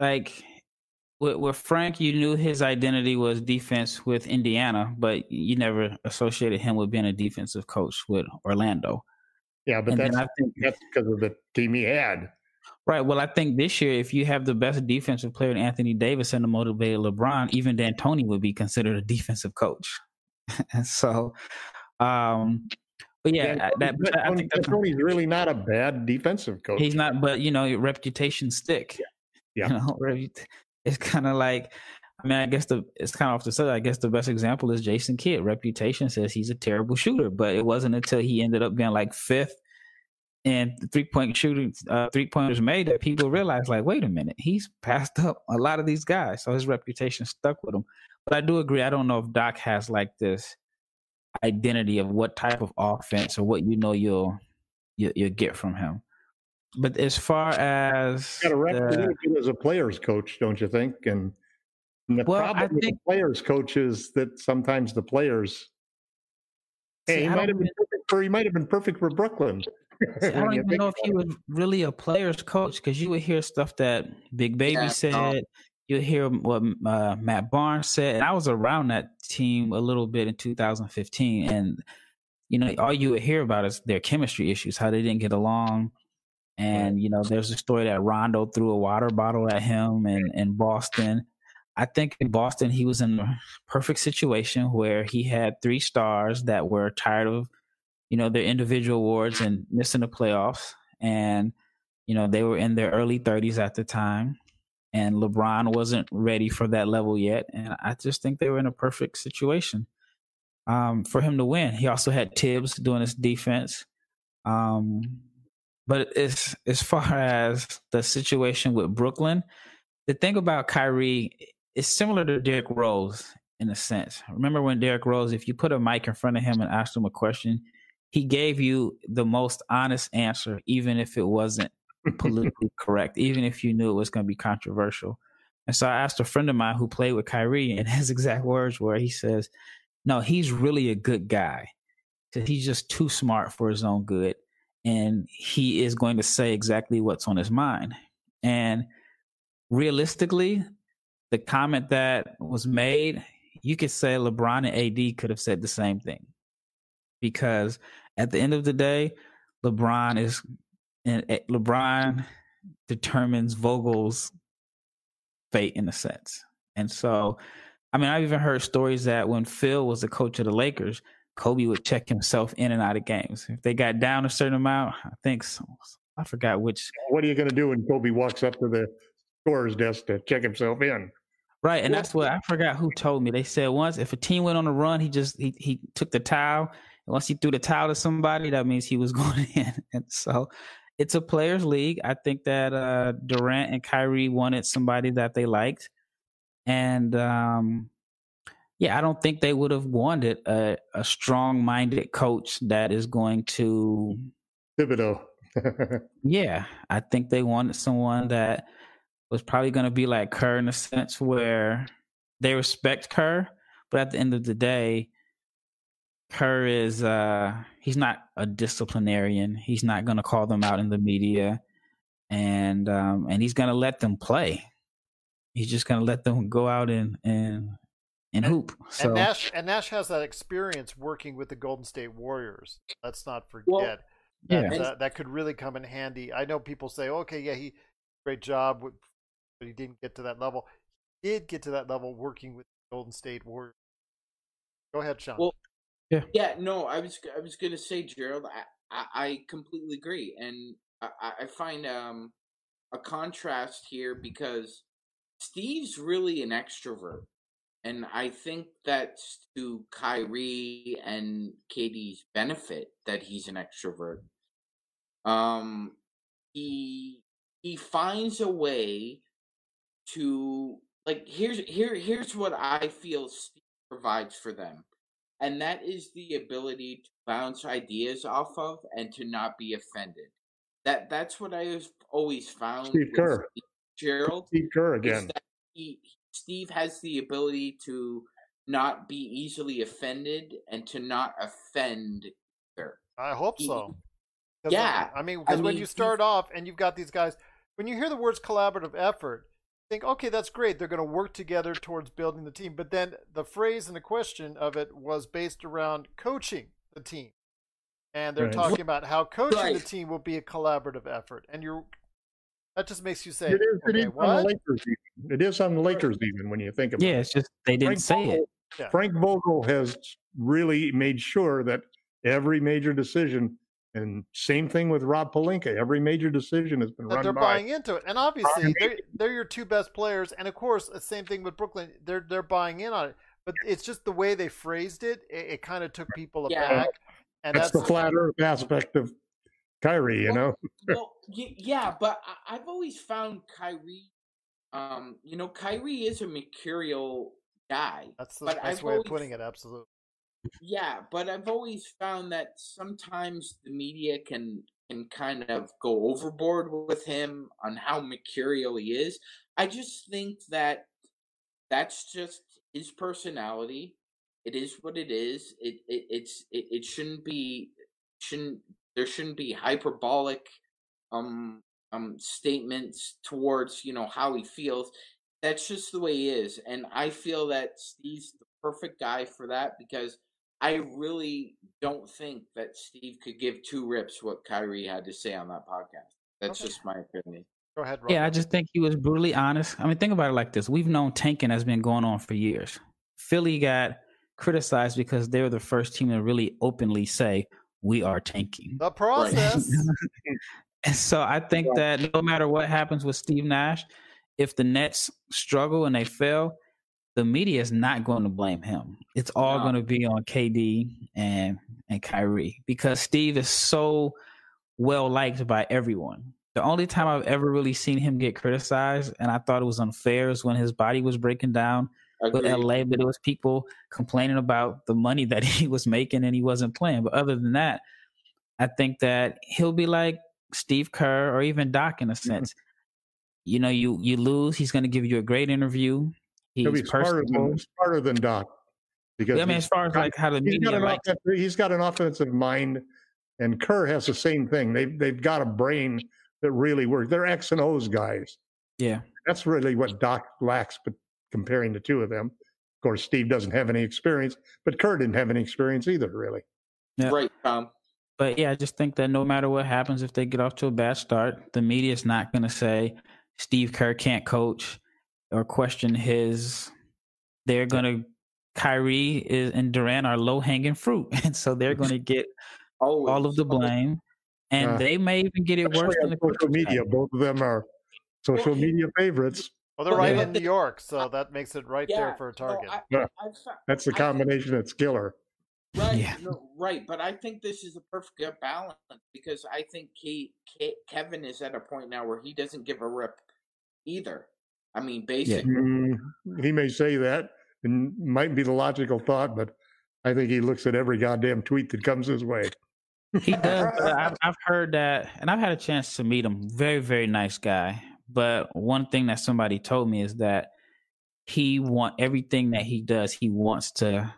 like with, with Frank, you knew his identity was defense with Indiana, but you never associated him with being a defensive coach with Orlando. Yeah, but and that's, I think, that's because of the team he had. Right. Well, I think this year, if you have the best defensive player in Anthony Davis and the motivated LeBron, even D'Antoni would be considered a defensive coach. and so, um, but yeah, that, but I think D'Antoni's really not a bad defensive coach. He's not, but you know, reputation stick. Yeah. yeah. You know, it's kind of like I mean, I guess the it's kind of off the subject. I guess the best example is Jason Kidd. Reputation says he's a terrible shooter, but it wasn't until he ended up being like fifth and three point shooting, uh, three pointers made that people realized, like, wait a minute, he's passed up a lot of these guys, so his reputation stuck with him. But I do agree. I don't know if Doc has like this identity of what type of offense or what you know you'll you, will you will get from him. But as far as got a reputation as a players coach, don't you think? And, and the well, problem with the players coach is that sometimes the players, hey, he might have been perfect for he might have been perfect for Brooklyn. See, I don't even know if he was really a players coach because you would hear stuff that Big Baby yeah, said. No. You hear what uh, Matt Barnes said, and I was around that team a little bit in 2015, and you know all you would hear about is their chemistry issues, how they didn't get along and you know, there's a story that Rondo threw a water bottle at him in, in Boston. I think in Boston he was in a perfect situation where he had three stars that were tired of, you know, their individual awards and missing the playoffs. And, you know, they were in their early 30s at the time. And LeBron wasn't ready for that level yet. And I just think they were in a perfect situation um, for him to win. He also had Thibs doing his defense. Um, but as as far as the situation with Brooklyn, the thing about Kyrie is similar to Derrick Rose in a sense. Remember when Derrick Rose, if you put a mic in front of him and asked him a question, he gave you the most honest answer, even if it wasn't politically correct, even if you knew it was going to be controversial. And so I asked a friend of mine who played with Kyrie, and his exact words were, he says, "No, he's really a good guy. He's just too smart for his own good." And he is going to say exactly what's on his mind. And realistically, the comment that was made, you could say LeBron and AD could have said the same thing. Because at the end of the day, LeBron is and eh, LeBron determines Vogel's fate in a sense. And so, I mean, I've even heard stories that when Phil was the coach of the Lakers, Kobe would check himself in and out of games. If they got down a certain amount, I think so, I forgot which. What are you going to do when Kobe walks up to the scorer's desk to check himself in? Right, and that's what I forgot who told me. They said once if a team went on a run, he just he he took the towel. And once he threw the towel to somebody, that means he was going in. And so it's a players' league. I think that uh, Durant and Kyrie wanted somebody that they liked, and um, yeah, I don't think they would have wanted a, a strong minded coach that is going to Thibodeau. yeah, I think they wanted someone that was probably going to be like Kerr in a sense where they respect Kerr, but at the end of the day, Kerr is uh he's not a disciplinarian. He's not going to call them out in the media and um and he's going to let them play. He's just going to let them go out and and and hoop. So and Nash and Nash has that experience working with the Golden State Warriors. Let's not forget. Well, that, yeah. uh, that could really come in handy. I know people say, "Okay, yeah, he great job, but he didn't get to that level." He did get to that level working with the Golden State Warriors. Go ahead, Sean. Well, Yeah. yeah, no, I was I was gonna say, Gerald, I I, I completely agree, and I, I I find um a contrast here because Steve's really an extrovert, and I think that's to Kyrie and KD's benefit that he's an extrovert. Um, he he finds a way to like here's here here's what I feel Steve provides for them and that is the ability to bounce ideas off of and to not be offended. That that's what I have always found. Steve Kerr. Gerald Steve Kerr again. he, Steve has the ability to not be easily offended and to not offend either. I hope he- so. 'Cause, Yeah, I mean, I because when you start off and you've got these guys, when you hear the words collaborative effort, think, okay, that's great. They're going to work together towards building the team. But then the phrase and the question of it was based around coaching the team. And they're Right. talking about how coaching the team will be a collaborative effort. And you're, that just makes you say, It is, it okay, is on the what? Lakers even. It is on the Lakers even when you think about it. yeah, it's just they didn't Frank say it. Yeah. Frank Vogel has really made sure that every major decision, and same thing with Rob Pelinka, every major decision has been that run they're by. buying into it. And obviously, they're, they're your two best players. And of course, the same thing with Brooklyn. They're they're buying in on it. But it's just the way they phrased it. It, it kind of took people Yeah. aback. And That's that's, the flat earth aspect of Kyrie, you know. well, yeah, but I- I've always found Kyrie. Um, you know, Kyrie is a mercurial guy. that's the but best I've way of putting it. Absolutely. Yeah, but I've always found that sometimes the media can can kind of go overboard with him on how mercurial he is. I just think that that's just his personality. It is what it is. It, it it's it, it shouldn't be shouldn't there shouldn't be hyperbolic um um statements towards you know how he feels. That's just the way he is, and I feel that Steve's the perfect guy for that because I really don't think that Steve could give two rips what Kyrie had to say on that podcast. That's Okay. just my opinion. Go ahead, Rob. Yeah, I just think he was brutally honest. I mean, think about it like this: we've known tanking has been going on for years. Philly got criticized because they were the first team to really openly say we are tanking. the process. And so I think that no matter what happens with Steve Nash, if the Nets struggle and they fail, the media is not going to blame him. It's all No. going to be on KD and and Kyrie because Steve is so well liked by everyone. The only time I've ever really seen him get criticized, and I thought it was unfair, is when his body was breaking down with LA, but it was people complaining about the money that he was making and he wasn't playing. But other than that, I think that he'll be like Steve Kerr or even Doc in a Mm-hmm. sense. You know, you you lose, he's going to give you a great interview. He'll He's be smarter than, smarter than Doc. Because I mean, as far as like how the he's got an likes, offensive, he's got an offensive mind, and Kerr has the same thing. They've they've got a brain that really works. They're X and O's guys. yeah, That's really what Doc lacks. But comparing the two of them, of course, Steve doesn't have any experience, but Kerr didn't have any experience either, really. Yeah. Right, Tom. But yeah, I just think that no matter what happens, if they get off to a bad start, the media is not going to say Steve Kerr can't coach or question his. They're going to Kyrie is, and Durant are low hanging fruit, and so they're going to get Always. all of the blame, and Uh, they may even get it worse than on the social media. have. Both of them are social media favorites. Well, they're right yeah. in New York, so that makes it right Yeah, there for a no, target. I, Yeah. I That's the I think- combination that's killer. Right, Yeah. no, right, but I think this is a perfect balance because I think Ke- Ke- Kevin is at a point now where he doesn't give a rip either. I mean, basically, Mm, he may say that and might be the logical thought, but I think he looks at every goddamn tweet that comes his way. He does. I've, I've heard that, and I've had a chance to meet him. Very, very nice guy. But one thing that somebody told me is that he want everything that he does. He wants to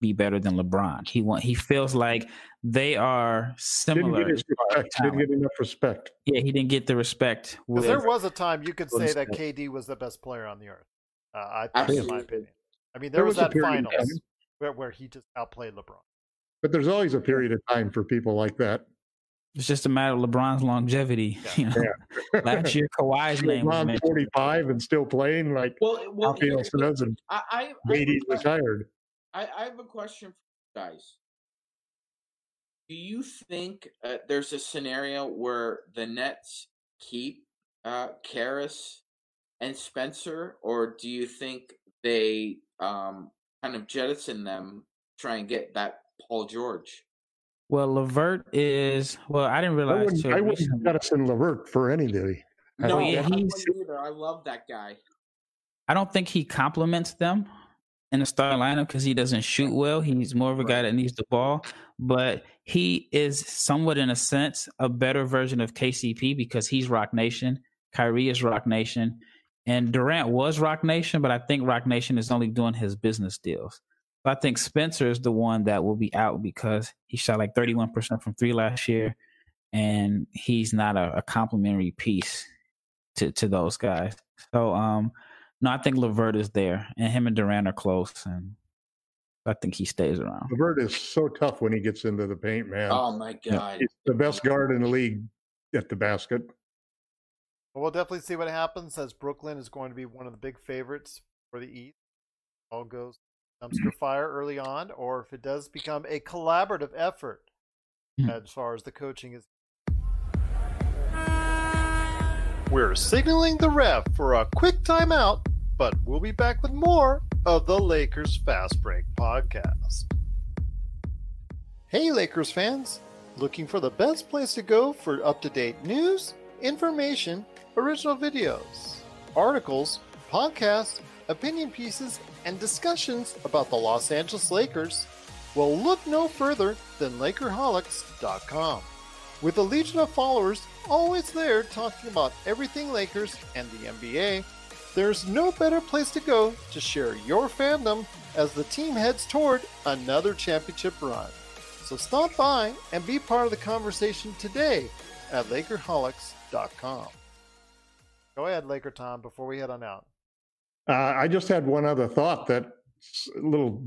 be better than LeBron. He want he feels like they are similar. Didn't get, didn't get enough respect. Yeah, he didn't get the respect. Because there was a time you could say that KD was the best player on the earth. Uh, I think, in my opinion. I mean, there, there was, was that finals where, where he just outplayed LeBron. But there's always a period of time for people like that. It's just a matter of LeBron's longevity. Yeah. You know, yeah. last year Kawhi's name was 45 and still playing like well, well Rafael and I, I, I retired. I, I have a question for you guys. Do you think uh, there's a scenario where the Nets keep uh, Caris and Spencer, or do you think they um, kind of jettison them, try and get that Paul George? Well, LeVert is well. I didn't realize. I wouldn't, I wouldn't jettison LeVert for any day. No, yeah, he's, I love that guy. I don't think he complements them in the starting lineup because he doesn't shoot well. He's more of a guy that needs the ball, but he is somewhat, in a sense, a better version of KCP because he's Roc Nation. Kyrie is Roc Nation, and Durant was Roc Nation, but I think Roc Nation is only doing his business deals. So I think Spencer is the one that will be out because he shot like 31% from three last year, and he's not a, a complementary piece to to those guys. So um no, I think LeVert is there, and him and Durant are close, and I think he stays around. LeVert is so tough when he gets into the paint, man. Oh my god, he's the best guard in the league at the basket. Well, we'll definitely see what happens as Brooklyn is going to be one of the big favorites for the East. All goes dumpster fire early on, or if it does become a collaborative effort hmm. as far as the coaching is. We're signaling the ref for a quick timeout but we'll be back with more of the Lakers Fast Break podcast. Hey, Lakers fans! Looking for the best place to go for up to date news, information, original videos, articles, podcasts, opinion pieces, and discussions about the Los Angeles Lakers? Well, look no further than Lakerholics.com. With a legion of followers always there talking about everything Lakers and the NBA, there's no better place to go to share your fandom as the team heads toward another championship run. So stop by and be part of the conversation today at Lakerholics.com. Go ahead, Laker Tom, before we head on out. Uh, I just had one other thought that little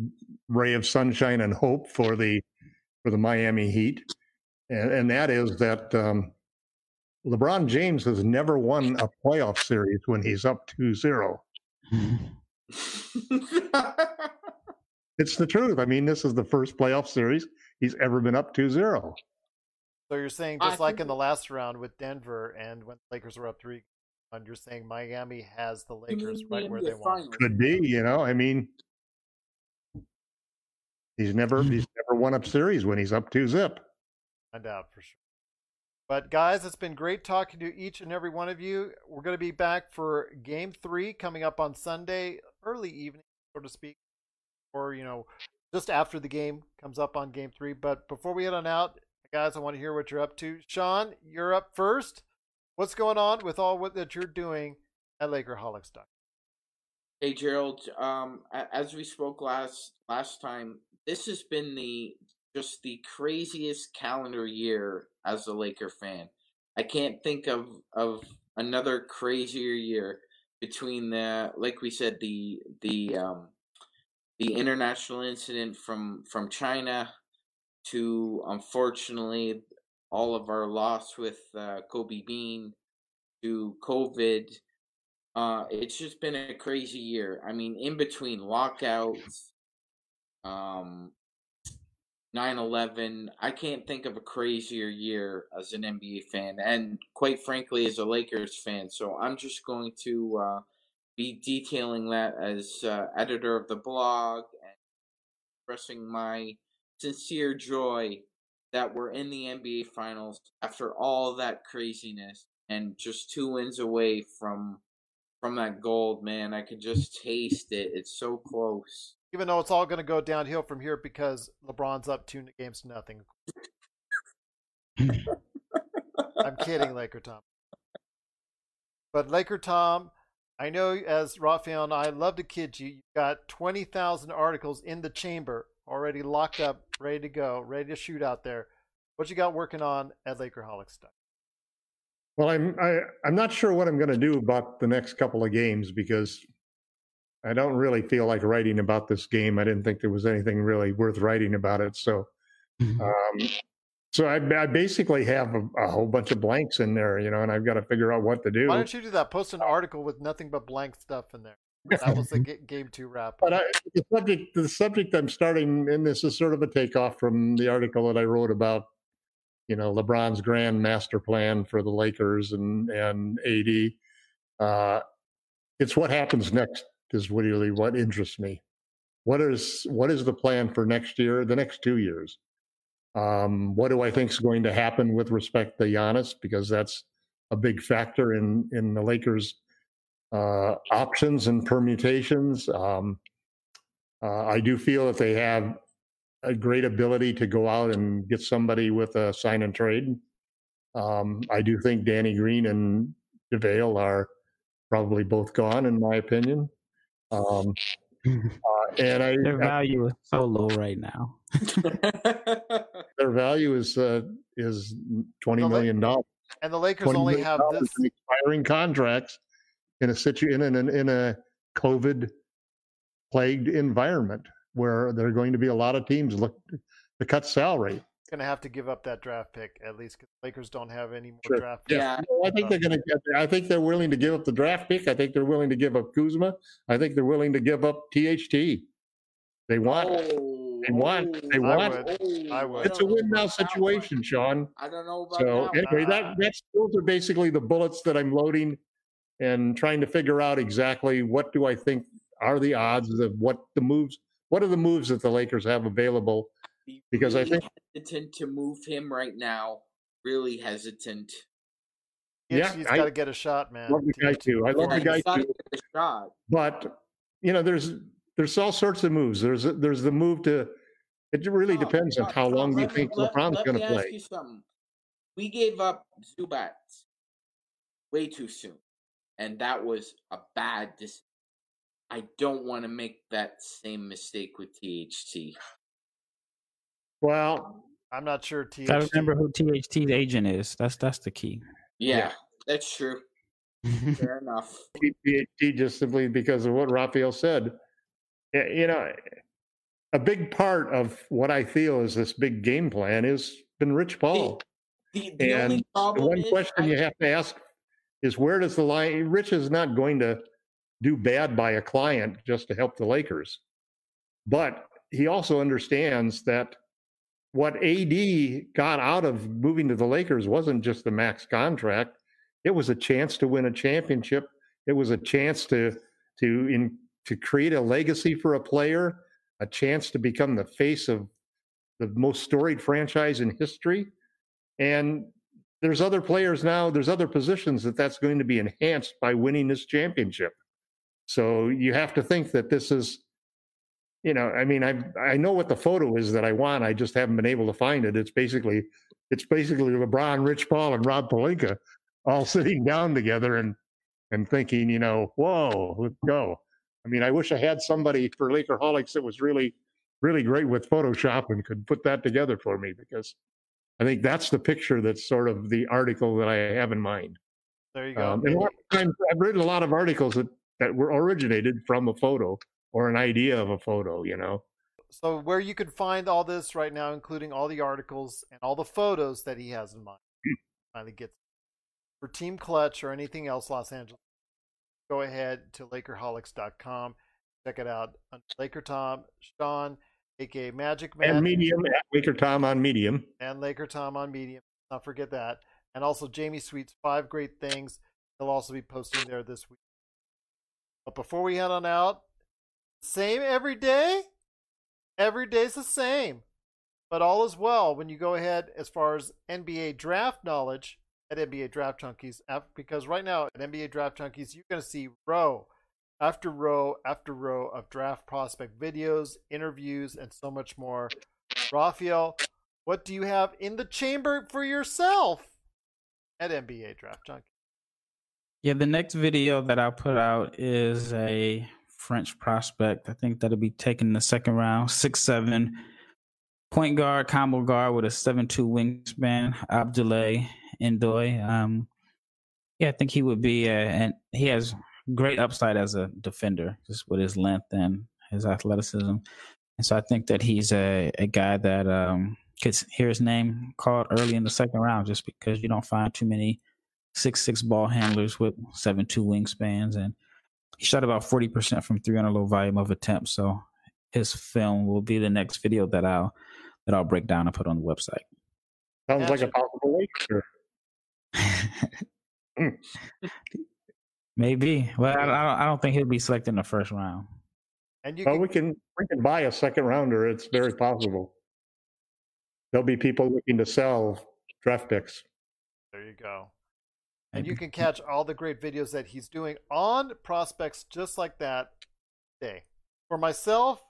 ray of sunshine and hope for the for the Miami Heat, and, and that is that um, LeBron James has never won a playoff series when he's up 2 0. it's the truth. I mean, this is the first playoff series he's ever been up 2 0. So you're saying, just I like in the last round with Denver and when the Lakers were up 3 and you're saying Miami has the Lakers right where they want. Could be, you know. I mean, he's never he's never won a series when he's up two zip. I doubt for sure. But guys, it's been great talking to each and every one of you. We're going to be back for game three coming up on Sunday, early evening, so to speak, or you know, just after the game comes up on game three. But before we head on out, guys, I want to hear what you're up to. Sean, you're up first. What's going on with all what that you're doing at Lakerholics? Hey Gerald, um, as we spoke last last time, this has been the just the craziest calendar year as a Laker fan. I can't think of of another crazier year between the like we said the the um the international incident from from China to unfortunately all of our loss with uh, Kobe Bean to COVID. Uh, it's just been a crazy year. I mean, in between lockouts, um, 9-11 i can't think of a crazier year as an nba fan and quite frankly as a lakers fan so i'm just going to uh, be detailing that as uh, editor of the blog and expressing my sincere joy that we're in the nba finals after all that craziness and just two wins away from from that gold, man. I could just taste it. It's so close. Even though it's all going to go downhill from here because LeBron's up two games to nothing. I'm kidding, Laker Tom. But Laker Tom, I know as Raphael and I love to kid you, you've got 20,000 articles in the chamber already locked up, ready to go, ready to shoot out there. What you got working on at Lakerholics stuff? Well, I'm I, I'm not sure what I'm going to do about the next couple of games because I don't really feel like writing about this game. I didn't think there was anything really worth writing about it. So, Mm-hmm. um, so I, I basically have a, a whole bunch of blanks in there, you know, and I've got to figure out what to do. Why don't you do that? Post an article with nothing but blank stuff in there. That was the game two wrap. But I, the subject, the subject I'm starting, in this is sort of a takeoff from the article that I wrote about, you know, LeBron's grand master plan for the Lakers and and AD. Uh, it's what happens next is really what interests me. What is what is the plan for next year, the next two years? Um, what do I think is going to happen with respect to Giannis? Because that's a big factor in in the Lakers' uh, options and permutations. Um, uh, I do feel that they have a great ability to go out and get somebody with a sign and trade. Um, I do think Danny Green and JaVale are probably both gone, in my opinion. Um, uh, and I, Their value is so low right now. their value is uh, is twenty Well, they- million dollars. and the Lakers only have this. in expiring contracts in a situ in an in a COVID plagued environment where there are going to be a lot of teams look to cut salary. Going to have to give up that draft pick at least because Lakers don't have any more Sure. draft picks. Yeah. I think they're going to get. I think they're willing to give up the draft pick. I think they're willing to give up Kuzma. I think they're willing to give up THT. They want. Oh, They want- they want- oh, I would. It's a don't win now situation. Sean. I don't know about So that. anyway, that that's those are basically the bullets that I'm loading, and trying to figure out exactly what do I think are the odds of what the moves. What are the moves that the Lakers have available? Be because I think- hesitant to move him right now. Really hesitant. Yeah, he's got to get a shot, man. love the guy too. I love Yeah, the guy he's gotta too. get a shot. But you know, there's there's all sorts of moves. There's there's the move to. It really Tom, depends on how long do you me- think let- LeBron's let going me to ask play. you something. We gave up Zubac way too soon, and that was a bad decision. I don't want to make that same mistake with THT. Well, um, I'm not sure. THT. Gotta remember who THT's agent is. That's that's the key. Yeah, that's true. Fair enough. PhD just simply because of what Raphael said. You know, a big part of what I feel is this big game plan has been Rich Paul. The, the And only The problem one is question I- you have to ask is where does the line? Rich is not going to do bad by a client just to help the Lakers, but he also understands that what AD got out of moving to the Lakers wasn't just the max contract; it was a chance to win a championship. It was a chance to to in to create a legacy for a player, a chance to become the face of the most storied franchise in history. And there's other players now, there's other positions that that's going to be enhanced by winning this championship. So you have to think that this is, you know, I mean, I I know what the photo is that I want. I just haven't been able to find it. It's basically, it's basically LeBron, Rich Paul, and Rob Pelinka all sitting down together and and thinking, you know, whoa, let's go. I mean, I wish I had somebody for Lakerholics that was really, really great with Photoshop and could put that together for me because I think that's the picture that's sort of the article that I have in mind. There you go. Um, and a lot of times I've written a lot of articles that, that were originated from a photo or an idea of a photo, you know. So where you can find all this right now, including all the articles and all the photos that he has in mind, finally gets for Team Clutch or anything else Los Angeles, go ahead to Lakerholics.com. Check it out. Laker Tom, Sean, aka Magic Man, And Medium, at Laker Tom on Medium. and Laker Tom on Medium. Not forget that. And also Jamie Sweet's five great things. He'll also be posting there this week. But before we head on out, same every day. Every day's the same. But all is well when you go ahead as far as NBA draft knowledge at NBA Draft Junkies because right now at NBA Draft Junkies, you're going to see row after row after row of draft prospect videos, interviews, and so much more. Raphael, what do you have in the chamber for yourself at NBA Draft Junkies? Yeah, the next video that I'll put out is a French prospect. I think that'll be taken in the second round, six seven point guard, combo guard with a seven two wingspan, Abdoulaye Ndoye. Um, yeah, I think he would be, a, and he has great upside as a defender, just with his length and his athleticism. And so I think that he's a, a guy that um, could hear his name called early in the second round, just because you don't find too many six six ball handlers with seven two wingspans, and he shot about forty percent from three on a low volume of attempts. So his film will be the next video that I'll that I'll break down and put on the website. Sounds like a possible wager. Maybe. Well, I, I, don't, I don't think he'll be selected in the first round. And you well, can... we can we can buy a second rounder. It's very possible. There'll be people looking to sell draft picks. There you go. And you can catch all the great videos that he's doing on prospects just like that day. For myself,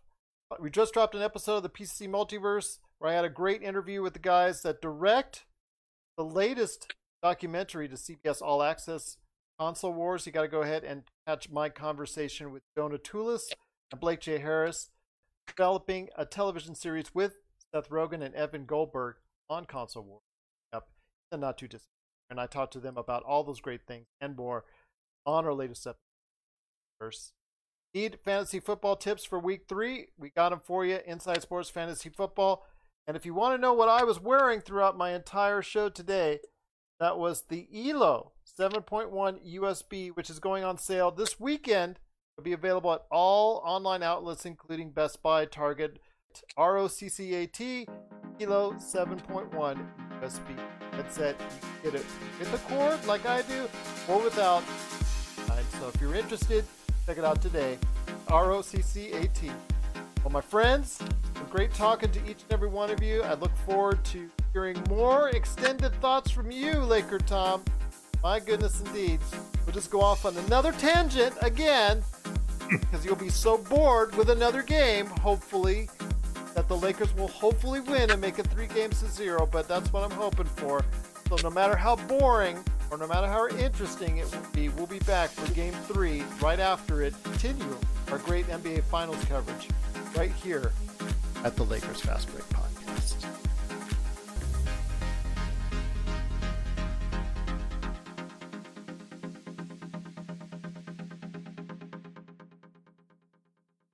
uh, we just dropped an episode of the PCC Multiverse where I had a great interview with the guys that direct the latest documentary to CBS All Access Console Wars. You got to go ahead and catch my conversation with Jonah and Blake J. Harris, developing a television series with Seth Rogen and Evan Goldberg on Console Wars. Yep, and not too distant. And I talked to them about all those great things and more on our latest episode. Need fantasy football tips for week three? We got them for you. Inside Sports Fantasy Football. And if you want to know what I was wearing throughout my entire show today, that was the ELO 7.1 USB, which is going on sale this weekend. It'll be available at all online outlets, including Best Buy, Target, ROCCAT, ELO 7.1 USB headset. You get it with the cord, like I do, or without. So if you're interested, check it out today. ROCCAT. Well, my friends, great talking to each and every one of you. I look forward to hearing more extended thoughts from you, Laker Tom. My goodness, indeed. We'll just go off on another tangent again because you'll be so bored with another game, hopefully, that the Lakers will hopefully win and make it three games to zero. But that's what I'm hoping for. So no matter how boring or no matter how interesting it will be, we'll be back for game three right after it. Continue our great NBA Finals coverage right here at the Lakers Fast Break Podcast.